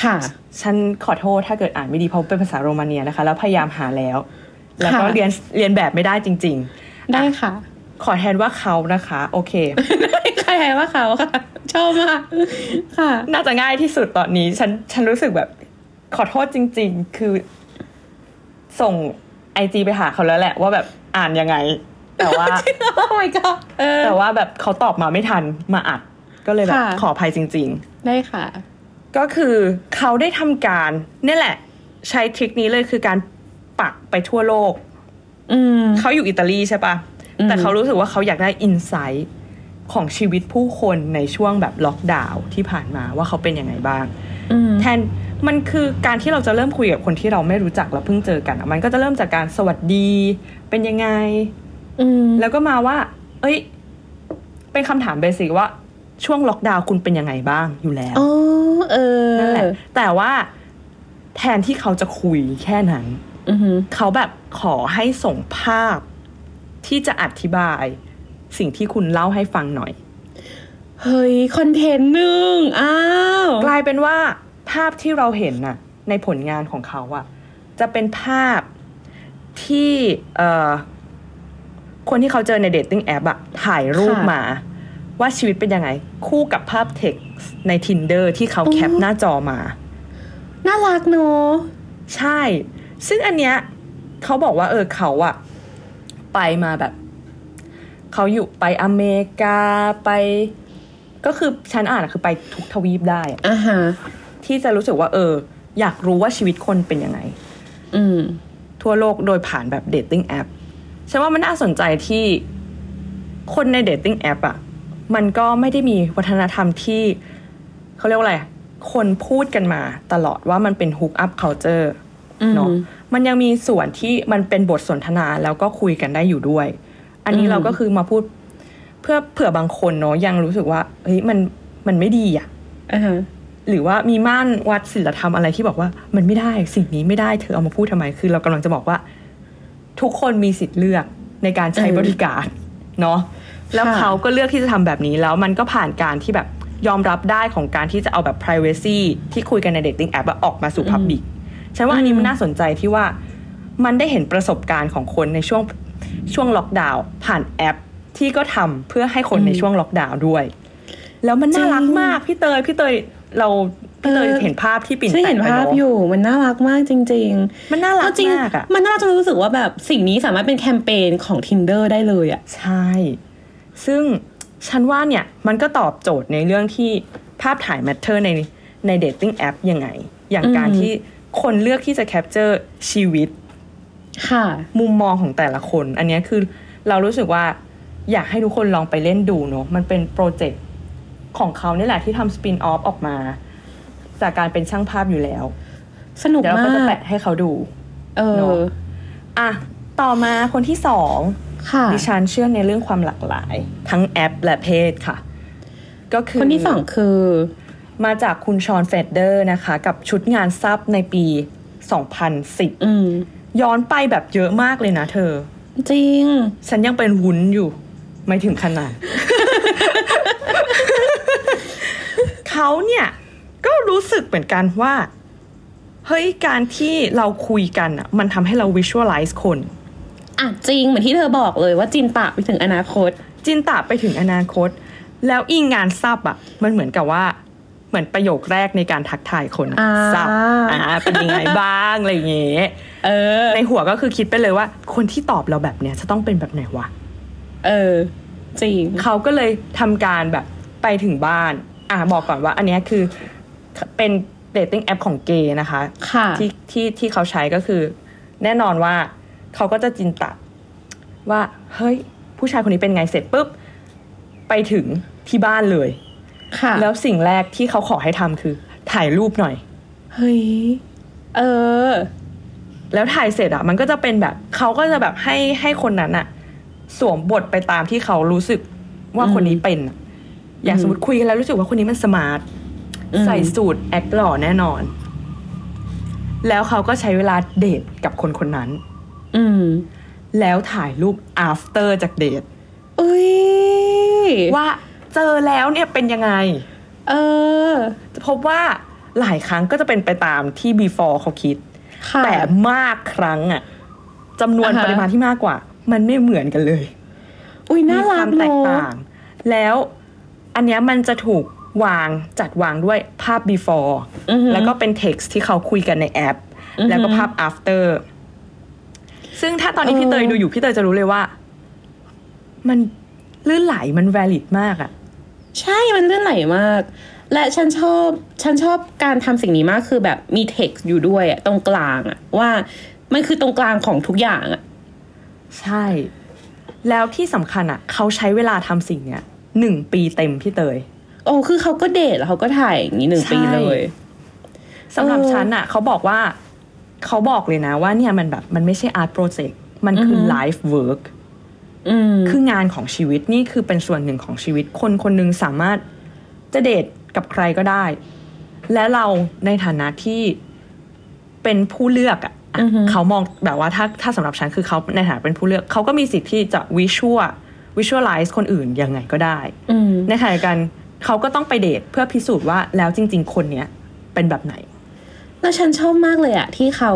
ค่ะ ฉันขอโทษถ้าเกิดอ่านไม่ดีเพราะเป็นภาษาโรมาเนียนะคะ แล้วพยายามหาแล้ว แล้วก็ค่ะเรียนเรียนแบบไม่ได้จริง ได้ค่ะๆขอแทนว่าเขานะคะ โอเคใครว่าเขาค่ะชอบมากค่ะ น่าจะง่ายที่สุดตอนนี้ ฉันฉันรู้สึกแบบ ขอโทษจริง ๆ คือ ส่งไอจีไปหาเขาแล้วแหละ ว่าแบบอ่านยังไง แต่ว่าโอ้ my god เออแต่ว่าแบบเขาตอบมาไม่ทันมาอัด ก็เลยแบบค่ะขออภัยจริงได้ค่ะๆก็คือเขาได้ทำการนี่แหละ ใช้ทริคนี้เลยคือการปักไปทั่วโลกอืม เขาอยู่อิตาลีใช่ปะอืมแต่เขารู้สึกว่าเขาอยากได้อินไซต์ของชีวิตผู้คนในช่วงแบบล็อกดาวน์ที่ผ่านมาว่าเขาเป็นยังไงบ้างอืมแทนมันคือการที่เราจะเริ่มคุยกับคนที่เราไม่รู้จักแล้วเพิ่งเจอกันอะมันก็จะเริ่มจากการสวัสดีเป็นยังไงอืมแล้วก็มาว่า เอ้ย เป็นคำถามเบสิกว่าช่วงล็อกดาวน์คุณเป็นยังไงบ้างอยู่แล้วอ๋อเออนั่นแหละแต่ว่าแทนที่เขาจะคุยแค่นั้นอือหือ เขาแบบขอให้ส่งภาพที่จะอธิบายสิ่งที่คุณเล่าให้ฟังหน่อย เฮ้ย คอนเทนต์หนึ่งอ้าว กลายเป็นว่าภาพที่เราเห็นน่ะ ในผลงานของเขาอะจะเป็นภาพที่เอ่อคนที่เขาเจอใน dating app อะถ่ายรูปมา ว่าชีวิตเป็นยังไง คู่กับภาพเท็กซ์ใน Tinder ที่เขาแคปหน้าจอมา น่ารักเนอะใช่ ซึ่งอันเนี้ยเขาบอกว่าเออเขาอะไปมาแบบ เขาอยู่ไปอเมริกาไป ก็คือฉันอ่านอะคือไปทุกทวีปได้อะอ่าฮะที่จะรู้สึกว่า เออ อยากรู้ว่าชีวิตคนเป็นยังไง อืม ทั่วโลกโดยผ่านแบบ dating app ฉันว่ามันน่าสนใจที่คนใน dating app อะมันก็ไม่ได้มีวัฒนธรรมที่เขาเรียกว่าอะไร คนพูดกันมาตลอดว่ามันเป็น hookup culture อืม เนาะมันยังมีส่วนที่มันเป็นบทสนทนาแล้วก็คุยกันได้อยู่ด้วย อันนี้อืมเราก็คือมาพูด เพื่อเผื่อบางคนเนาะยังรู้สึกว่าเฮ้ยมันมันไม่ดีอะอ่าฮะหรือว่ามีม่านวัดศิลธรรมอะไรที่บอกว่า มันไม่ได้สิ่งนี้ไม่ได้เธอเอามาพูดทำไมคือ เรากำลังจะบอกว่า ทุกคนมีสิทธิ์เลือกในการใช้เออบริการเนาะแล้วค่ะเขาก็เลือกที่จะทำแบบนี้แล้วมันก็ผ่านการที่แบบยอมรับได้ของการที่จะเอาแบบ privacy ที่คุยกันใน dating app อะออกมาสู่ public ฉันว่าอันนี้มันน่าสนใจที่ว่ามันได้เห็นประสบการณ์ของคนในช่วงช่วงล็อกดาวน์ผ่านแอปที่ก็ทำเพื่อให้คนในช่วงล็อกดาวน์ด้วย แล้วมันน่ารักจริงมากพี่เตยพี่เตยเราพี่เตยเออเห็นภาพที่ปิ่นฉันแต่เห็งนไปภาพเนาะอยู่มันน่ารักมากจริงมันน่าๆรักเอาจริงมากอะมันน่าจะรู้สึกว่าแบบสิ่งนี้สามารถเป็นแคมเปญของ tinder ได้เลยอะใช่ ซึ่งฉันว่าเนี่ยมันก็ตอบโจทย์ในเรื่องที่ภาพถ่าย matter ในใน dating app ยังไง อย่างการอืมที่ คนเลือกที่จะ capture ชีวิต ค่ะ มุมมองของแต่ละคน อันเนี้ยคือเรารู้สึกว่าอยากให้ทุกคนลองไปเล่นดูเนอะมันเป็นโปรเจกต์ของเขานี่แหละที่ทำ spin-off ออกมา จากการเป็นช่างภาพอยู่แล้ว สนุกเดี๋ยวเรามาก็จะกแปะให้เขาดู เอเนออะอะต่อมาคนที่สองค่ะดิฉันเชื่อในเรื่องความหลากหลาย ทั้งแอปและเพศค่ะ ก็คือคนที่สองคือ มาจากคุณ Sean Fader นะคะ กับชุดงาน Sup? ในปี 2010อืมย้อนไปแบบเยอะมากเลยนะเธอ จริง ฉันยังเป็นวุ้นอยู่ ไม่ถึงขนาด เขาเนี่ย ก็รู้สึกเหมือนกันว่าเฮ้ยการที่เราคุยกันอะ มันทำให้เรา visualize คน อะ จริงเหมือนที่เธอบอกเลยว่าจินตะไปถึงอนาคต จินตะไปถึงอนาคต แล้วอิงงานซับอะ มันเหมือนกับว่า เหมือนประโยคแรกในการทักทายคนอะอ่าซับอ่าเป็นยังไงบ้างอะไรอย่างเงี้ยเออ ในหัวก็คือคิดไปเลยว่า คนที่ตอบเราแบบเนี้ยจะต้องเป็นแบบไหนวะเออจริงเขาก็เลยทำการแบบไปถึงบ้าน อะบอกก่อนว่า อันเนี้ยคือเป็น dating app ของเกย์นะคะค่ะที่ที่ที่เขาใช้ก็คือ แน่นอนว่าเขาก็จะจินตะว่า เฮ้ย ผู้ชายคนนี้เป็นไงเสร็จปุ๊บ ไปถึงที่บ้านเลยค่ะ แล้วสิ่งแรกที่เขาขอให้ทำคือ ถ่ายรูปหน่อย เฮ้ย เออ แล้วถ่ายเสร็จอะมันก็จะเป็นแบบเขาก็จะแบบให้ให้คนนั้นอะสวมบทไปตามที่เขารู้สึกว่าคนนี้เป็นอะอย่างสมมติคุยกันแล้วรู้สึกว่าคนนี้มันสมาร์ทอืมใส่สูตรแอคหล่อแน่นอน แล้วเขาก็ใช้เวลาเดทกับคนคนนั้น อืม แล้วถ่ายรูป after จากเดทอุ้ยว่า เจอแล้วเนี่ยเป็นยังไง เออ จะพบว่าหลายครั้งก็จะเป็นไปตามที่ before เขาคิดค่ะแต่มากครั้งอะจำนวนอ่าฮะปริมาณที่มากกว่า มันไม่เหมือนกันเลย อุ้ยน่ามีครัวากมแตเนกอะต่าง แล้วอันเนี้ยมันจะถูกวางจัดวางด้วยภาพ before อือหือแล้วก็เป็น text ที่เขาคุยกันในแอปอือหือแล้วก็ภาพ after ซึ่งถ้าตอนนี้เออพี่เตยดูอยู่พี่เตยจะรู้เลยว่า มันลื่นไหลมัน valid มากอะ ใช่มันเลื่อนไหลมาก และฉันชอบฉันชอบการทำสิ่งนี้มากคือแบบมีเท็กซ์อยู่ด้วยอะตรงกลางอะว่ามันคือตรงกลางของทุกอย่างอะใช่ แล้วที่สำคัญอะเขาใช้เวลาทำสิ่งเนี้ยหนึ่งปีเต็มพี่เตยโอ้คือเขาก็เดทแล้วเขาก็ถ่ายอย่างนี้หนึ่งใช่ปีเลยสำหรับเออฉันอะเขาบอกว่าเขาบอกเลยนะว่าเนี่ยมันแบบมันไม่ใช่ art project มันคืออฮึ life work อืม คืองานของชีวิตนี่คือเป็นส่วนหนึ่งของชีวิต คนคนหนึ่งสามารถจะเดทกับใครก็ได้ และเราในฐานะที่เป็นผู้เลือกอะอะอือฮึเขามองแบบว่าถ้าถ้าสำหรับฉันคือเขาในฐานะเป็นผู้เลือก เขาก็มีสิทธิ์ที่จะวิชวลวิชวลไลซ์คนอื่นยังไงก็ได้อืมในขณะเดียวกันเขาก็ต้องไปเดทเพื่อพิสูจน์ว่าแล้วจริง ๆ คนเนี้ยเป็นแบบไหน แล้วฉันชอบมากเลยอะที่เขา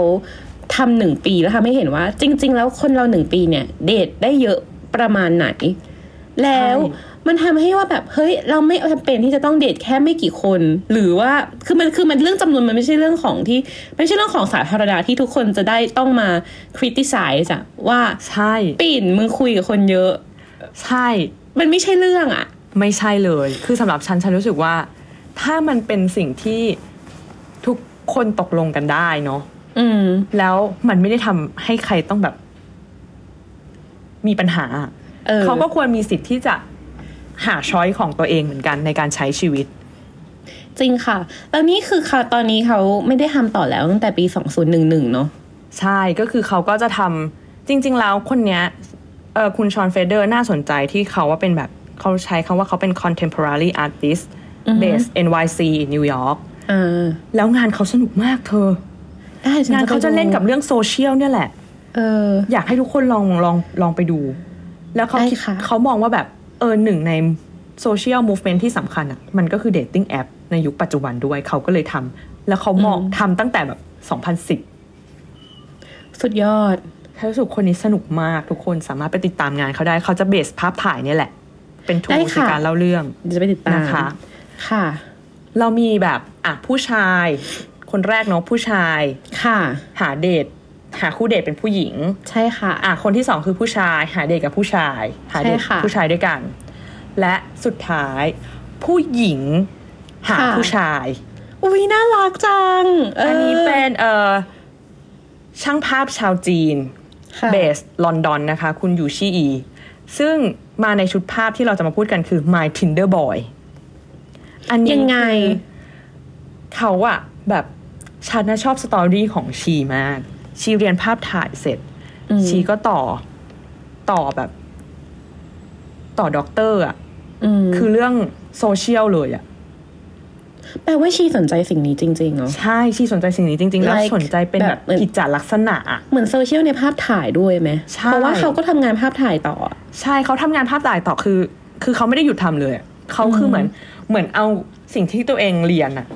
ทำหนึ่งปีแล้วทำให้เห็นว่า จริง ๆ แล้วคนเราหนึ่งปีเนี่ย เดทได้เยอะ ประมาณไหน แล้วใช่มันทำให้ว่าแบบเฮ้ยเราไม่จำเป็นที่จะต้องเดทแค่ไม่กี่คน หรือว่าคือมันคือมันเรื่องจำนวนมันไม่ใช่เรื่องของที่ ไม่ใช่เรื่องของสาธารณะที่ทุกคนจะได้ต้องมาคริติไซส์อะว่าใช่ปิ่นมึงคุยกับคนเยอะ ใช่ มันไม่ใช่เรื่องอะไม่ใช่เลย คือสำหรับฉันฉันรู้สึกว่า ถ้ามันเป็นสิ่งที่ทุกคนตกลงกันได้เนาะอืมแล้วมันไม่ได้ทำให้ใครต้องแบบ มีปัญหาเออเขาก็ควรมีสิทธิ์ที่จะหา choice ของตัวเองเหมือนกันในการใช้ชีวิต จริงค่ะ แล้วนี่คือค่ะตอนนี้เขาไม่ได้ทำต่อแล้วตั้งแต่ปี 2011 เนาะใช่ก็คือเขาก็จะทำจริง ๆ แล้วคนเนี้ยเออคุณชอนเฟเดอร์น่าสนใจที่เขาว่าเป็นแบบเขาใช้คำว่าเขาเป็น contemporary artist based NYC New York อ่าแล้วงานเขาสนุกมากเธอได้ฉังานไปเขาจะเล่นกับดูเรื่องโซเชียลเนี่ยแหละ เออ อยากให้ทุกคนลองลองลองไปดู แล้วเขาได้คิดค่ะเขามองว่าแบบเออหนึ่งใน social movement ที่สำคัญอะ มันก็คือ dating app ในยุคปัจจุบันด้วยเขาก็เลยทำแล้วเขามองทำตั้งแต่แบบ2010สุดยอดถ้ารู้สึกคนนี้สนุกมากทุกคนสามารถไปติดตามงานเขาได้เขาจะ base ภาพถ่ายเนี่ยแหละ เป็นทูได้ในค่ะการเล่าเรื่องเดี๋ยวจะไปติดตามนะคะ ค่ะ เรามีแบบอะผู้ชาย คนแรกเนาะผู้ชาย ค่ะ หาเดท หาคู่เดทเป็นผู้หญิง ใช่ค่ะ อะคนที่สองคือผู้ชาย หาเดทกับผู้ชาย หาเดทใช่ค่ะผู้ชายด้วยกัน และสุดท้าย ผู้หญิง หาค่ะผู้ชาย อุ้ยน่ารักจัง อันนี้เป็นเอ่อช่างภาพชาวจีนค่ะ base ลอนดอนนะคะ คุณ Yushi Li ซึ่งมาในชุดภาพที่เราจะมาพูดกันคือ My Tinder Boys อันนี้ยังไงคือเขาอะแบบฉันนะชอบ story ของ she มาก she เรียนภาพถ่ายเสร็จอืม she ก็ต่อต่อแบบ ต่อด็อกเตอร์อะอืมคือเรื่องโซเชียลเลยอะแปลว่า she สนใจสิ่งนี้จริงๆเนาะใช่ she สนใจสิ่งนี้จริง ๆ แล้ว Like สนใจเป็นแบบแบบเหมือนกิจจลักษณะอะเหมือนโซเชียลในภาพถ่ายด้วยไหมใช่เพราะว่าเขาก็ทำงานภาพถ่ายต่อ ใช่เขาทำงานภาพถ่ายต่อคือ คือเขาไม่ได้หยุดทำเลยอะเขาคือเหมือนเหมือนเอาสิ่งที่ตัวเองเรียนอะ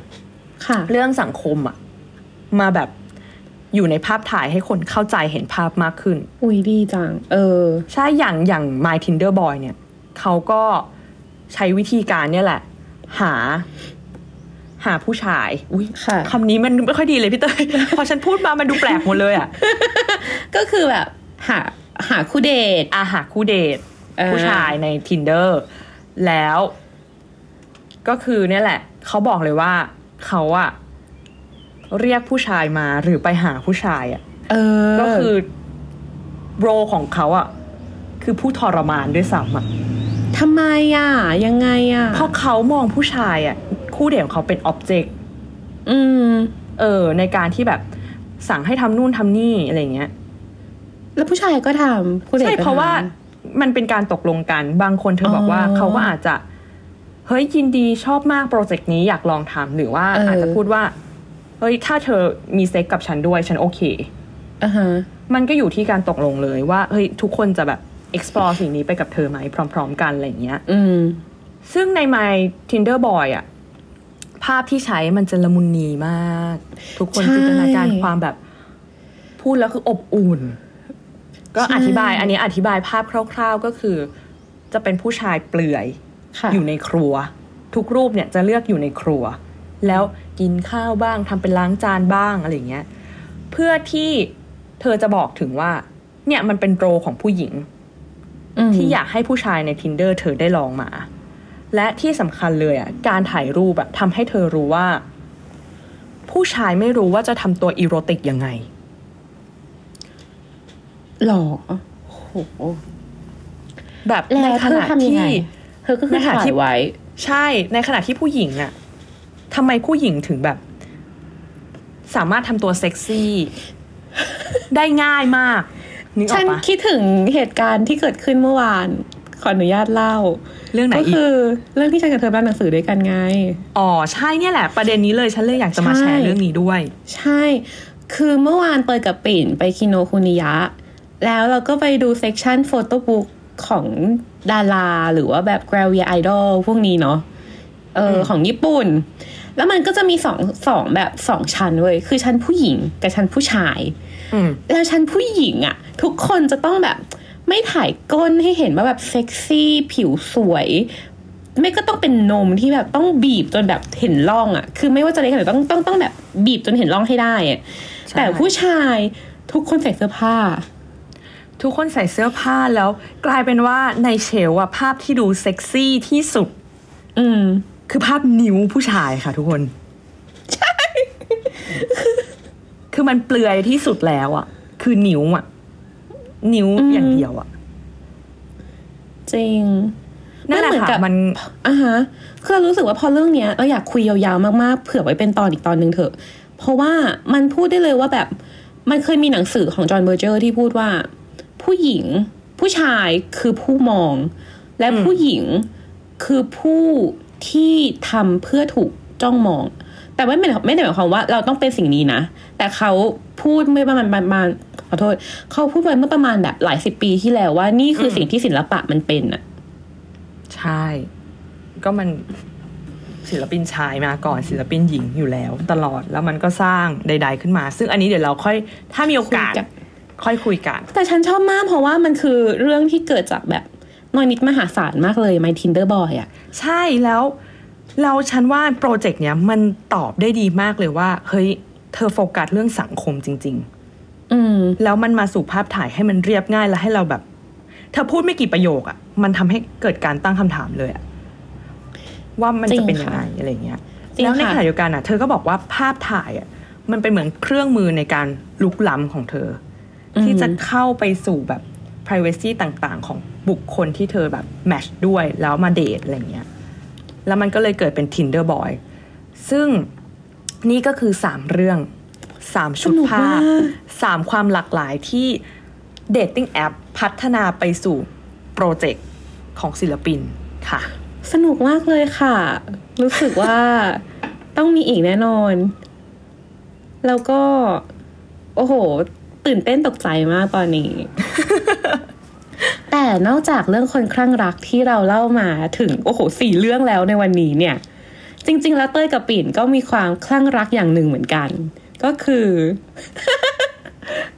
ค่ะเรื่องสังคมอะมาแบบ อยู่ในภาพถ่ายให้คนเข้าใจเห็นภาพมากขึ้น อุ้ยดีจัง เออ ใช่อย่างอย่าง My Tinder Boy เนี่ยเขาก็ใช้วิธีการเนี่ยแหละ หา หาผู้ชาย อุ้ยค่ะคำนี้มันไม่ค่อยดีเลยพี่เตย พอฉันพูดมามันดูแปลกหมดเลยอะก็คือแบบ หาหาคู่เดทอาหาคู่เดทอ่าผู้ชายใน tinder แล้ว ก็คือเนี่ยแหละ เขาบอกเลยว่าเขาอะ เรียกผู้ชายมาหรือไปหาผู้ชายอะเออก็คือโรของเขาอะคือผู้ทรมานด้วยซ้ำอะทำไมอะ ยังไงอะ เพราะเขามองผู้ชายอะคู่เดทของเขาเป็น object อืม เออ ในการที่แบบสั่งให้ทำนู่นทำนี่อะไรเงี้ย แล้วผู้ชายก็ทำคู่เดทใช่ก็เพราะว่าทมันเป็นการตกลงกันบางคนเธอบอกว่าอ๋อเขาก็อาจจะ เฮ้ยยินดีชอบมากโปรเจกต์นี้อยากลองทำหรือว่าเออออาจจะพูดว่า เฮ้ยถ้าเธอมีเซ็กซ์กับฉันด้วยฉันโอเคอะฮะมันก็อยู่ที่การตกลงเลยว่าเฮ้ยทุกคนจะแบบ explore สิ่งนี้ไปกับเธอไหมพร้อม ๆ กันอะไรอย่างเงี้ย อืม ซึ่งใน My Tinder Boy อะภาพที่ใช้มันจะละมุนนีมาก ทุกคนใช่จินตนาการความแบบ พูดแล้วคืออบอุ่น ก็ใช่อธิบายอันนี้อธิบายภาพคร่าว ๆก็คือ จะเป็นผู้ชายเปลือยค่ะอยู่ในครัว ทุกรูปเนี่ยจะเลือกอยู่ในครัว แล้วกินข้าวบ้างทำเป็นล้างจานบ้างอะไรอย่างเงี้ยเพื่อที่เธอจะบอกถึงว่า เนี่ยมันเป็นโรของผู้หญิงมที่อยากให้ผู้ชายใน tinder เธอได้ลองมา และที่สำคัญเลยอะการถ่ายรูปอะทำให้เธอรู้ว่า ผู้ชายไม่รู้ว่าจะทำตัวอีโรติกยังไงหรอโหแบบแล้ในวขเธอณะทำยังที่ไงเธอก็คือในขณะถ่าที่ยไว้ ใช่ในขณะที่ผู้หญิงอะ ทำไมผู้หญิงถึงแบบ สามารถทำตัวเซ็กซี่ ได้ง่ายมากนึกออกปะ ฉันคิดถึงเหตุการณ์ที่เกิดขึ้นเมื่อวาน ขออนุญาตเล่า เรื่องไหนก็อีกคือ เรื่องที่ฉันกับเธออ่านหนังสือด้วยกันไง อ๋อใช่เนี่ยแหละ ประเด็นนี้เลยฉันเลยอยากจะมาใช่แชร์เรื่องนี้ด้วย ใช่ คือเมื่อวานเตยกับปิ่นไปคิโนคุนิยะ แล้วเราก็ไปดู section photobook ของดารา หรือว่าแบบ g r a v i a Idol พวกนี้เนาะเอออืมของญี่ปุ่น แล้วมันก็จะมีสองสองแบบสองชั้นเว้ยคือชั้นผู้หญิงกับชั้นผู้ชายอืมแล้วชั้นผู้หญิงอะทุกคนจะต้องแบบ ไม่ถ่ายก้นให้เห็นว่าแบบเซ็กซี่ผิวสวย ไม่ก็ต้องเป็นนมที่แบบต้องบีบจนแบบเห็นร่องอะคือไม่ว่าจะเล็กขนาดไหนต้องต้องต้องแบบบีบจนเห็นร่องให้ได้อะใช่แต่ผู้ชายทุกคนใส่เสื้อผ้าทุกคนใส่เสื้อผ้าแล้ว กลายเป็นว่าในเชลอะภาพที่ดูเซ็กซี่ที่สุด อืม คือภาพนิ้วผู้ชายค่ะทุกคน ใช่ คือมันเปลือยที่สุดแล้วอะคือนิ้วอะนิ้วอืมอย่างเดียวอะจริงนั่นแหละเหมือนค่ะกับมันอะฮะคือเรารู้สึกว่าพอเรื่องเนี้ยเราอยากคุยยาวๆมากๆ เผื่อไว้เป็นตอนอีกตอนหนึ่งเถอะ เพราะว่ามันพูดได้เลยว่าแบบ มันเคยมีหนังสือของจอห์นเบอร์เจอร์ที่พูดว่า ผู้หญิง ผู้ชายคือผู้มอง และผู้หญิงคือผู้ ที่ทำเพื่อถูกจ้องมอง แต่ไม่ได้ไม่ได้หมายความว่าเราต้องเป็นสิ่งนี้นะ แต่เขาพูดเมื่อประมาณประมาณขอโทษ เขาพูดไว้เมื่อประมาณแบบหลายสิบปีที่แล้วว่านี่คือสิ่งที่ศิลปะมันเป็นอะใช่ ก็มันศิลปินชายมาก่อนศิลปินหญิงอยู่แล้ว ตลอดแล้วมันก็สร้างใด ๆขึ้นมา ซึ่งอันนี้เดี๋ยวเราค่อย ถ้ามีโอกาสคุยกันค่อยคุยกัน แต่ฉันชอบมากเพราะว่ามันคือเรื่องที่เกิดจากแบบ น้อยนิดมหาศาลมากเลย My Tinder Boy อะใช่แล้วเราฉันว่าโปรเจกต์เนี้ยมันตอบได้ดีมากเลยว่า เฮ้ย เธอโฟกัสเรื่องสังคมจริงอืมๆแล้วมันมาสู่ภาพถ่ายให้มันเรียบง่ายและให้เราแบบ เธอพูดไม่กี่ประโยคอะมันทำให้เกิดการตั้งคำถามเลยอะว่ามันจะเป็นยังไงอะไรเงี้ยจริงแล้วในค่ะขณะเดียวกันอะเธอก็บอกว่าภาพถ่ายอะมันเป็นเหมือนเครื่องมือในการลุกล้ำของเธออที่จะเข้าไปสู่แบบ privacy ต่างๆ ของบุคคลที่เธอแบบแมชด้วยแล้วมาเดทอะไรเงี้ยแล้วมันก็เลยเกิดเป็น Tinder Boy ซึ่งนี่ก็คือสามเรื่องสามชุดสนุกภาพมากสามความหลากหลายที่เดทติ้งแอปพัฒนาไปสู่โปรเจกต์ของศิลปินค่ะ สนุกมากเลยค่ะ รู้สึกว่าต้องมีอีกแน่นอน แล้วก็ โอ้โห ตื่นเต้นตกใจมากตอนนี้ แต่นอกจากเรื่องคนคลั่งรักที่เราเล่ามาถึง โอ้โหสี่เรื่องแล้วในวันนี้เนี่ย จริง ๆ แล้วเต้ยกับปิ่นก็มีความคลั่งรักอย่างหนึ่งเหมือนกัน ก็คือ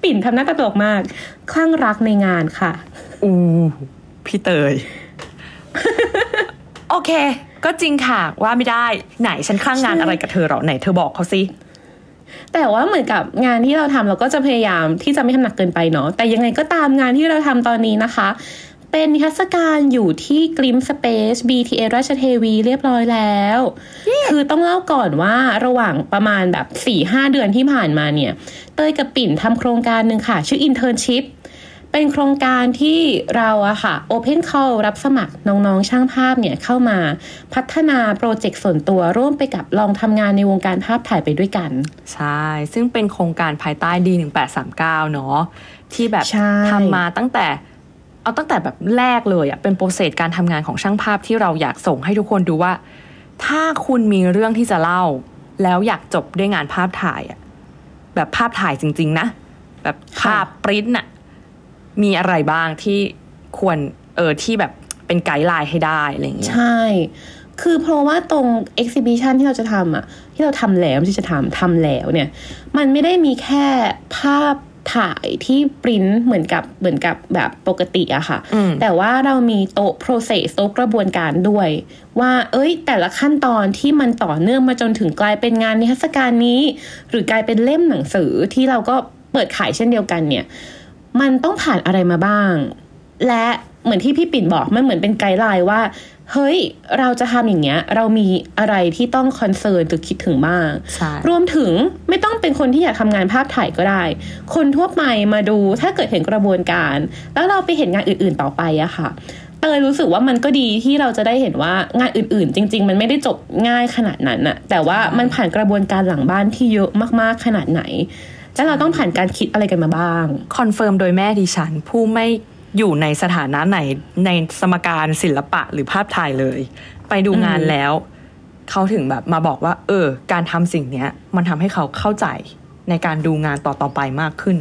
ปิ่นทำหน้าตาตลกมาก คลั่งรักในงานค่ะ อูพี่เตย โอเค ก็จริงค่ะ ว่าไม่ได้ไหนฉันคลั่งงานใช่อะไรกับเธอเหรอไหนเธอบอกเขาสิ แต่ว่าเหมือนกับงานที่เราทำเราก็จะพยายามที่จะไม่ทำหนักเกินไปเนาะแต่ยังไงก็ตามงานที่เราทำตอนนี้นะคะ เป็นนิทรรศการอยู่ที่กริมสเปซ BTA ราชเทวีเรียบร้อยแล้วคือต้องเล่าก่อนว่าระหว่างประมาณแบบ4-5 เดือนที่ผ่านมาเนี่ย เต้ยกับปิ่นทำโครงการหนึ่งค่ะ ชื่อ Internship เป็นโครงการที่เราอะค่ะ Open Call รับสมัครน้องๆช่างภาพเนี่ยเข้ามาพัฒนาโปรเจกต์ส่วนตัวร่วมไปกับลองทำงานในวงการภาพถ่ายไปด้วยกัน ใช่ ซึ่งเป็นโครงการภายใต้ดี1839 เนาะที่แบบใช่ทำมาตั้งแต่เอาตั้งแต่แบบแรกเลยอะเป็นโปรเซสการทำงานของช่างภาพที่เราอยากส่งให้ทุกคนดูว่า ถ้าคุณมีเรื่องที่จะเล่า แล้วอยากจบด้วยงานภาพถ่ายอะแบบภาพถ่ายจริง ๆ นะ แบบภาพปริ้นอะ มีอะไรบ้างที่ควรเออที่แบบเป็นไกด์ไลน์ให้ได้อะไรอย่างเงี้ยใช่ คือเพราะว่าตรง exhibition ที่เราจะทำอะที่เราทำแล้วที่จะทำทำแล้วเนี่ย มันไม่ได้มีแค่ภาพถ่ายที่ปริ้นเหมือนกับเหมือนกับแบบปกติอะค่ะอืมแต่ว่าเรามีโต๊ะ process โต๊ะกระบวนการด้วย ว่า เอ้ย แต่ละขั้นตอนที่มันต่อเนื่องมาจนถึงกลายเป็นงานนิทรรศการนี้ หรือกลายเป็นเล่มหนังสือที่เราก็เปิดขายเช่นเดียวกันเนี่ย มันต้องผ่านอะไรมาบ้าง และเหมือนที่พี่ปิ่นบอกมันเหมือนเป็น guideline ว่า เฮ้ย เราจะทำอย่างเงี้ย เรามีอะไรที่ต้อง concern หรือคิดถึงบ้างใช่รวมถึงไม่ต้องเป็นคนที่อยากทำงานภาพถ่ายก็ได้ คนทั่วไปมาดูถ้าเกิดเห็นกระบวนการ แล้วเราไปเห็นงานอื่น ๆต่อไปอะค่ะเตยรู้สึกว่ามันก็ดีที่เราจะได้เห็นว่างานอื่นๆ จริง ๆ มันไม่ได้จบง่ายขนาดนั้นอะแต่ว่ามันผ่านกระบวนการหลังบ้านที่เยอะมากๆขนาดไหน แล้วเราต้องผ่านการคิดอะไรกันมาบ้าง confirm โดยแม่ดิฉัน ผู้ไม่อยู่ในสถานะไหนในสมการศิลปะหรือภาพถ่ายเลย ไปดูงานแล้ว เขาถึงแบบมาบอกว่า เออ การทำสิ่งเนี้ย มันทำให้เขาเข้าใจในการดูงานต่อๆไปมากขึ้น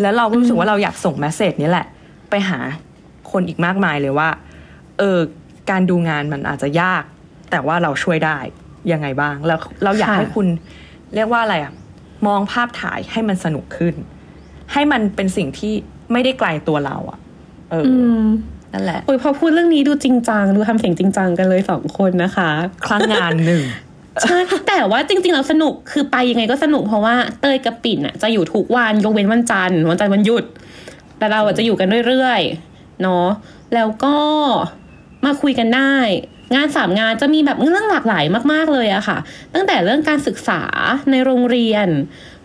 แล้วเราก็รู้สึกว่าเราอยากส่งแมสเซจนี้แหละ ไปหาคนอีกมากมายเลยว่า เออ การดูงานมันอาจจะยาก แต่ว่าเราช่วยได้ยังไงบ้าง แล้วเราอยากให้คุณเรียกว่าอะไรอะ มองภาพถ่ายให้มันสนุกขึ้น ให้มันเป็นสิ่งที่ไม่ได้ไกลตัวเราอะเอออือมนั่นแหละโอ้ยพอพูดเรื่องนี้ดูจริงจังดูทำเสียงจริงจังกันเลยสองคนนะคะ ครั้งงานหนึ่งใช่แต่ว่าจริงๆเราสนุกคือไปยังไงก็สนุกเพราะว่าเตยกับปิ่นอะจะอยู่ทุกวันยกเว้นวันจันทร์วันจันทร์วันหยุด แต่เราอะจะอยู่กันเรื่อยๆเนาะแล้วก็มาคุยกันได้ งานสามงานจะมีแบบเรื่องหลากหลายมาก ๆเลยอะค่ะ ตั้งแต่เรื่องการศึกษาในโรงเรียน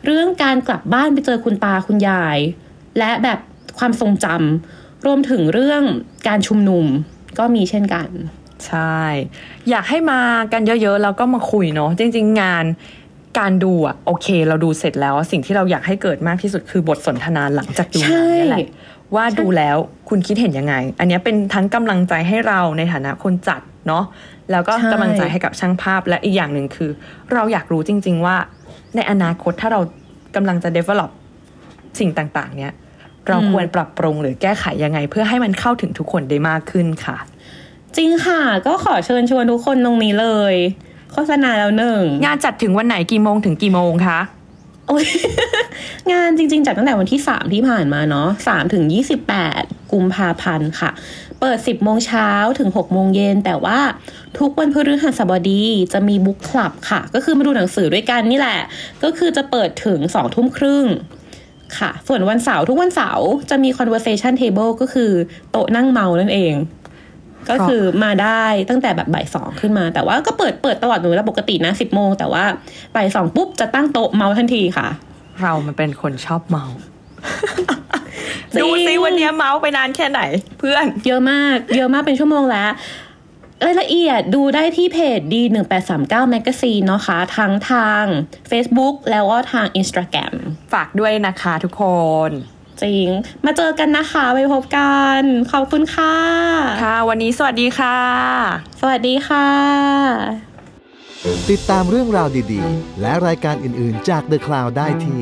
เรื่องการกลับบ้านไปเจอคุณตาคุณยาย และแบบความทรงจำรวมถึงเรื่องการชุมนุมกก็มีเช่นกัน ใช่ อยากให้มากันเยอะๆแล้วก็มาคุยเนาะจริง ๆ งานการดูอะโอเค เราดูเสร็จแล้วสิ่งที่เราอยากให้เกิดมากที่สุดคือบทสนทนาหลังจากดูใช่งานนี่แหละว่าดูแล้วคุณคิดเห็นยังไง อันเนี้ยเป็นทั้งกำลังใจให้เราในฐานะคนจัด เนาะแล้วก็ใช่กำลังใจให้กับช่างภาพและอีกอย่างหนึ่งคือ เราอยากรู้จริง ๆ ว่า ในอนาคตถ้าเรากำลังจะ develop สิ่งต่าง ๆ เนี้ยเราควรปรับปรุงหรือแก้ไขยังไง เพื่อให้มันเข้าถึงทุกคนได้มากขึ้นค่ะ จริงค่ะ ก็ขอเชิญชวนทุกคนตรงนี้เลย โฆษณาแล้วหนึ่งงานจัดถึงวันไหนกี่โมงถึงกี่โมงคะโอ้ยงานจริง ๆ จัดตั้งแต่วันที่ 3 ที่ผ่านมาเนาะ3ถึง 28 กุมภาพันธ์ค่ะ เปิด 10 โมงเช้าถึง 6 โมงเย็น แต่ว่าทุกวันพฤหัสบดีจะมีบุ๊กคลับค่ะ ก็คือมาดูหนังสือด้วยกันนี่แหละ ก็คือจะเปิดถึง 2 ทุ่มครึ่งค่ะ ส่วนวันเสาร์ทุกวันเสาร์จะมี conversation table ก็คือโต๊ะนั่งเมานั่นเอง ก็คือมาได้ตั้งแต่แบบบ่ายสองขึ้นมา แต่ว่าก็เปิดเปิดตลอดเวลาปกตินะสิบโมงแต่ว่าบ่ายสองปุ๊บจะตั้งโต๊ะเมาทันทีค่ะ เรามันเป็นคนชอบเมา ดูซิวันเนี้ยเมาไปนานแค่ไหน เพื่อน เยอะมาก เยอะมากเป็นชั่วโมงแล้วรายละเอียดดูได้ที่เพจดี1839 Magazine เนาะคะ ทั้งทาง Facebook แล้วก็ทาง Instagram ฝากด้วยนะคะทุกคน จริง มาเจอกันนะคะไปพบกัน ขอบคุณค่ะ ค่ะ วันนี้สวัสดีค่ะ สวัสดีค่ะ ติดตามเรื่องราวดีๆ และรายการอื่นๆจาก The Cloud ได้ที่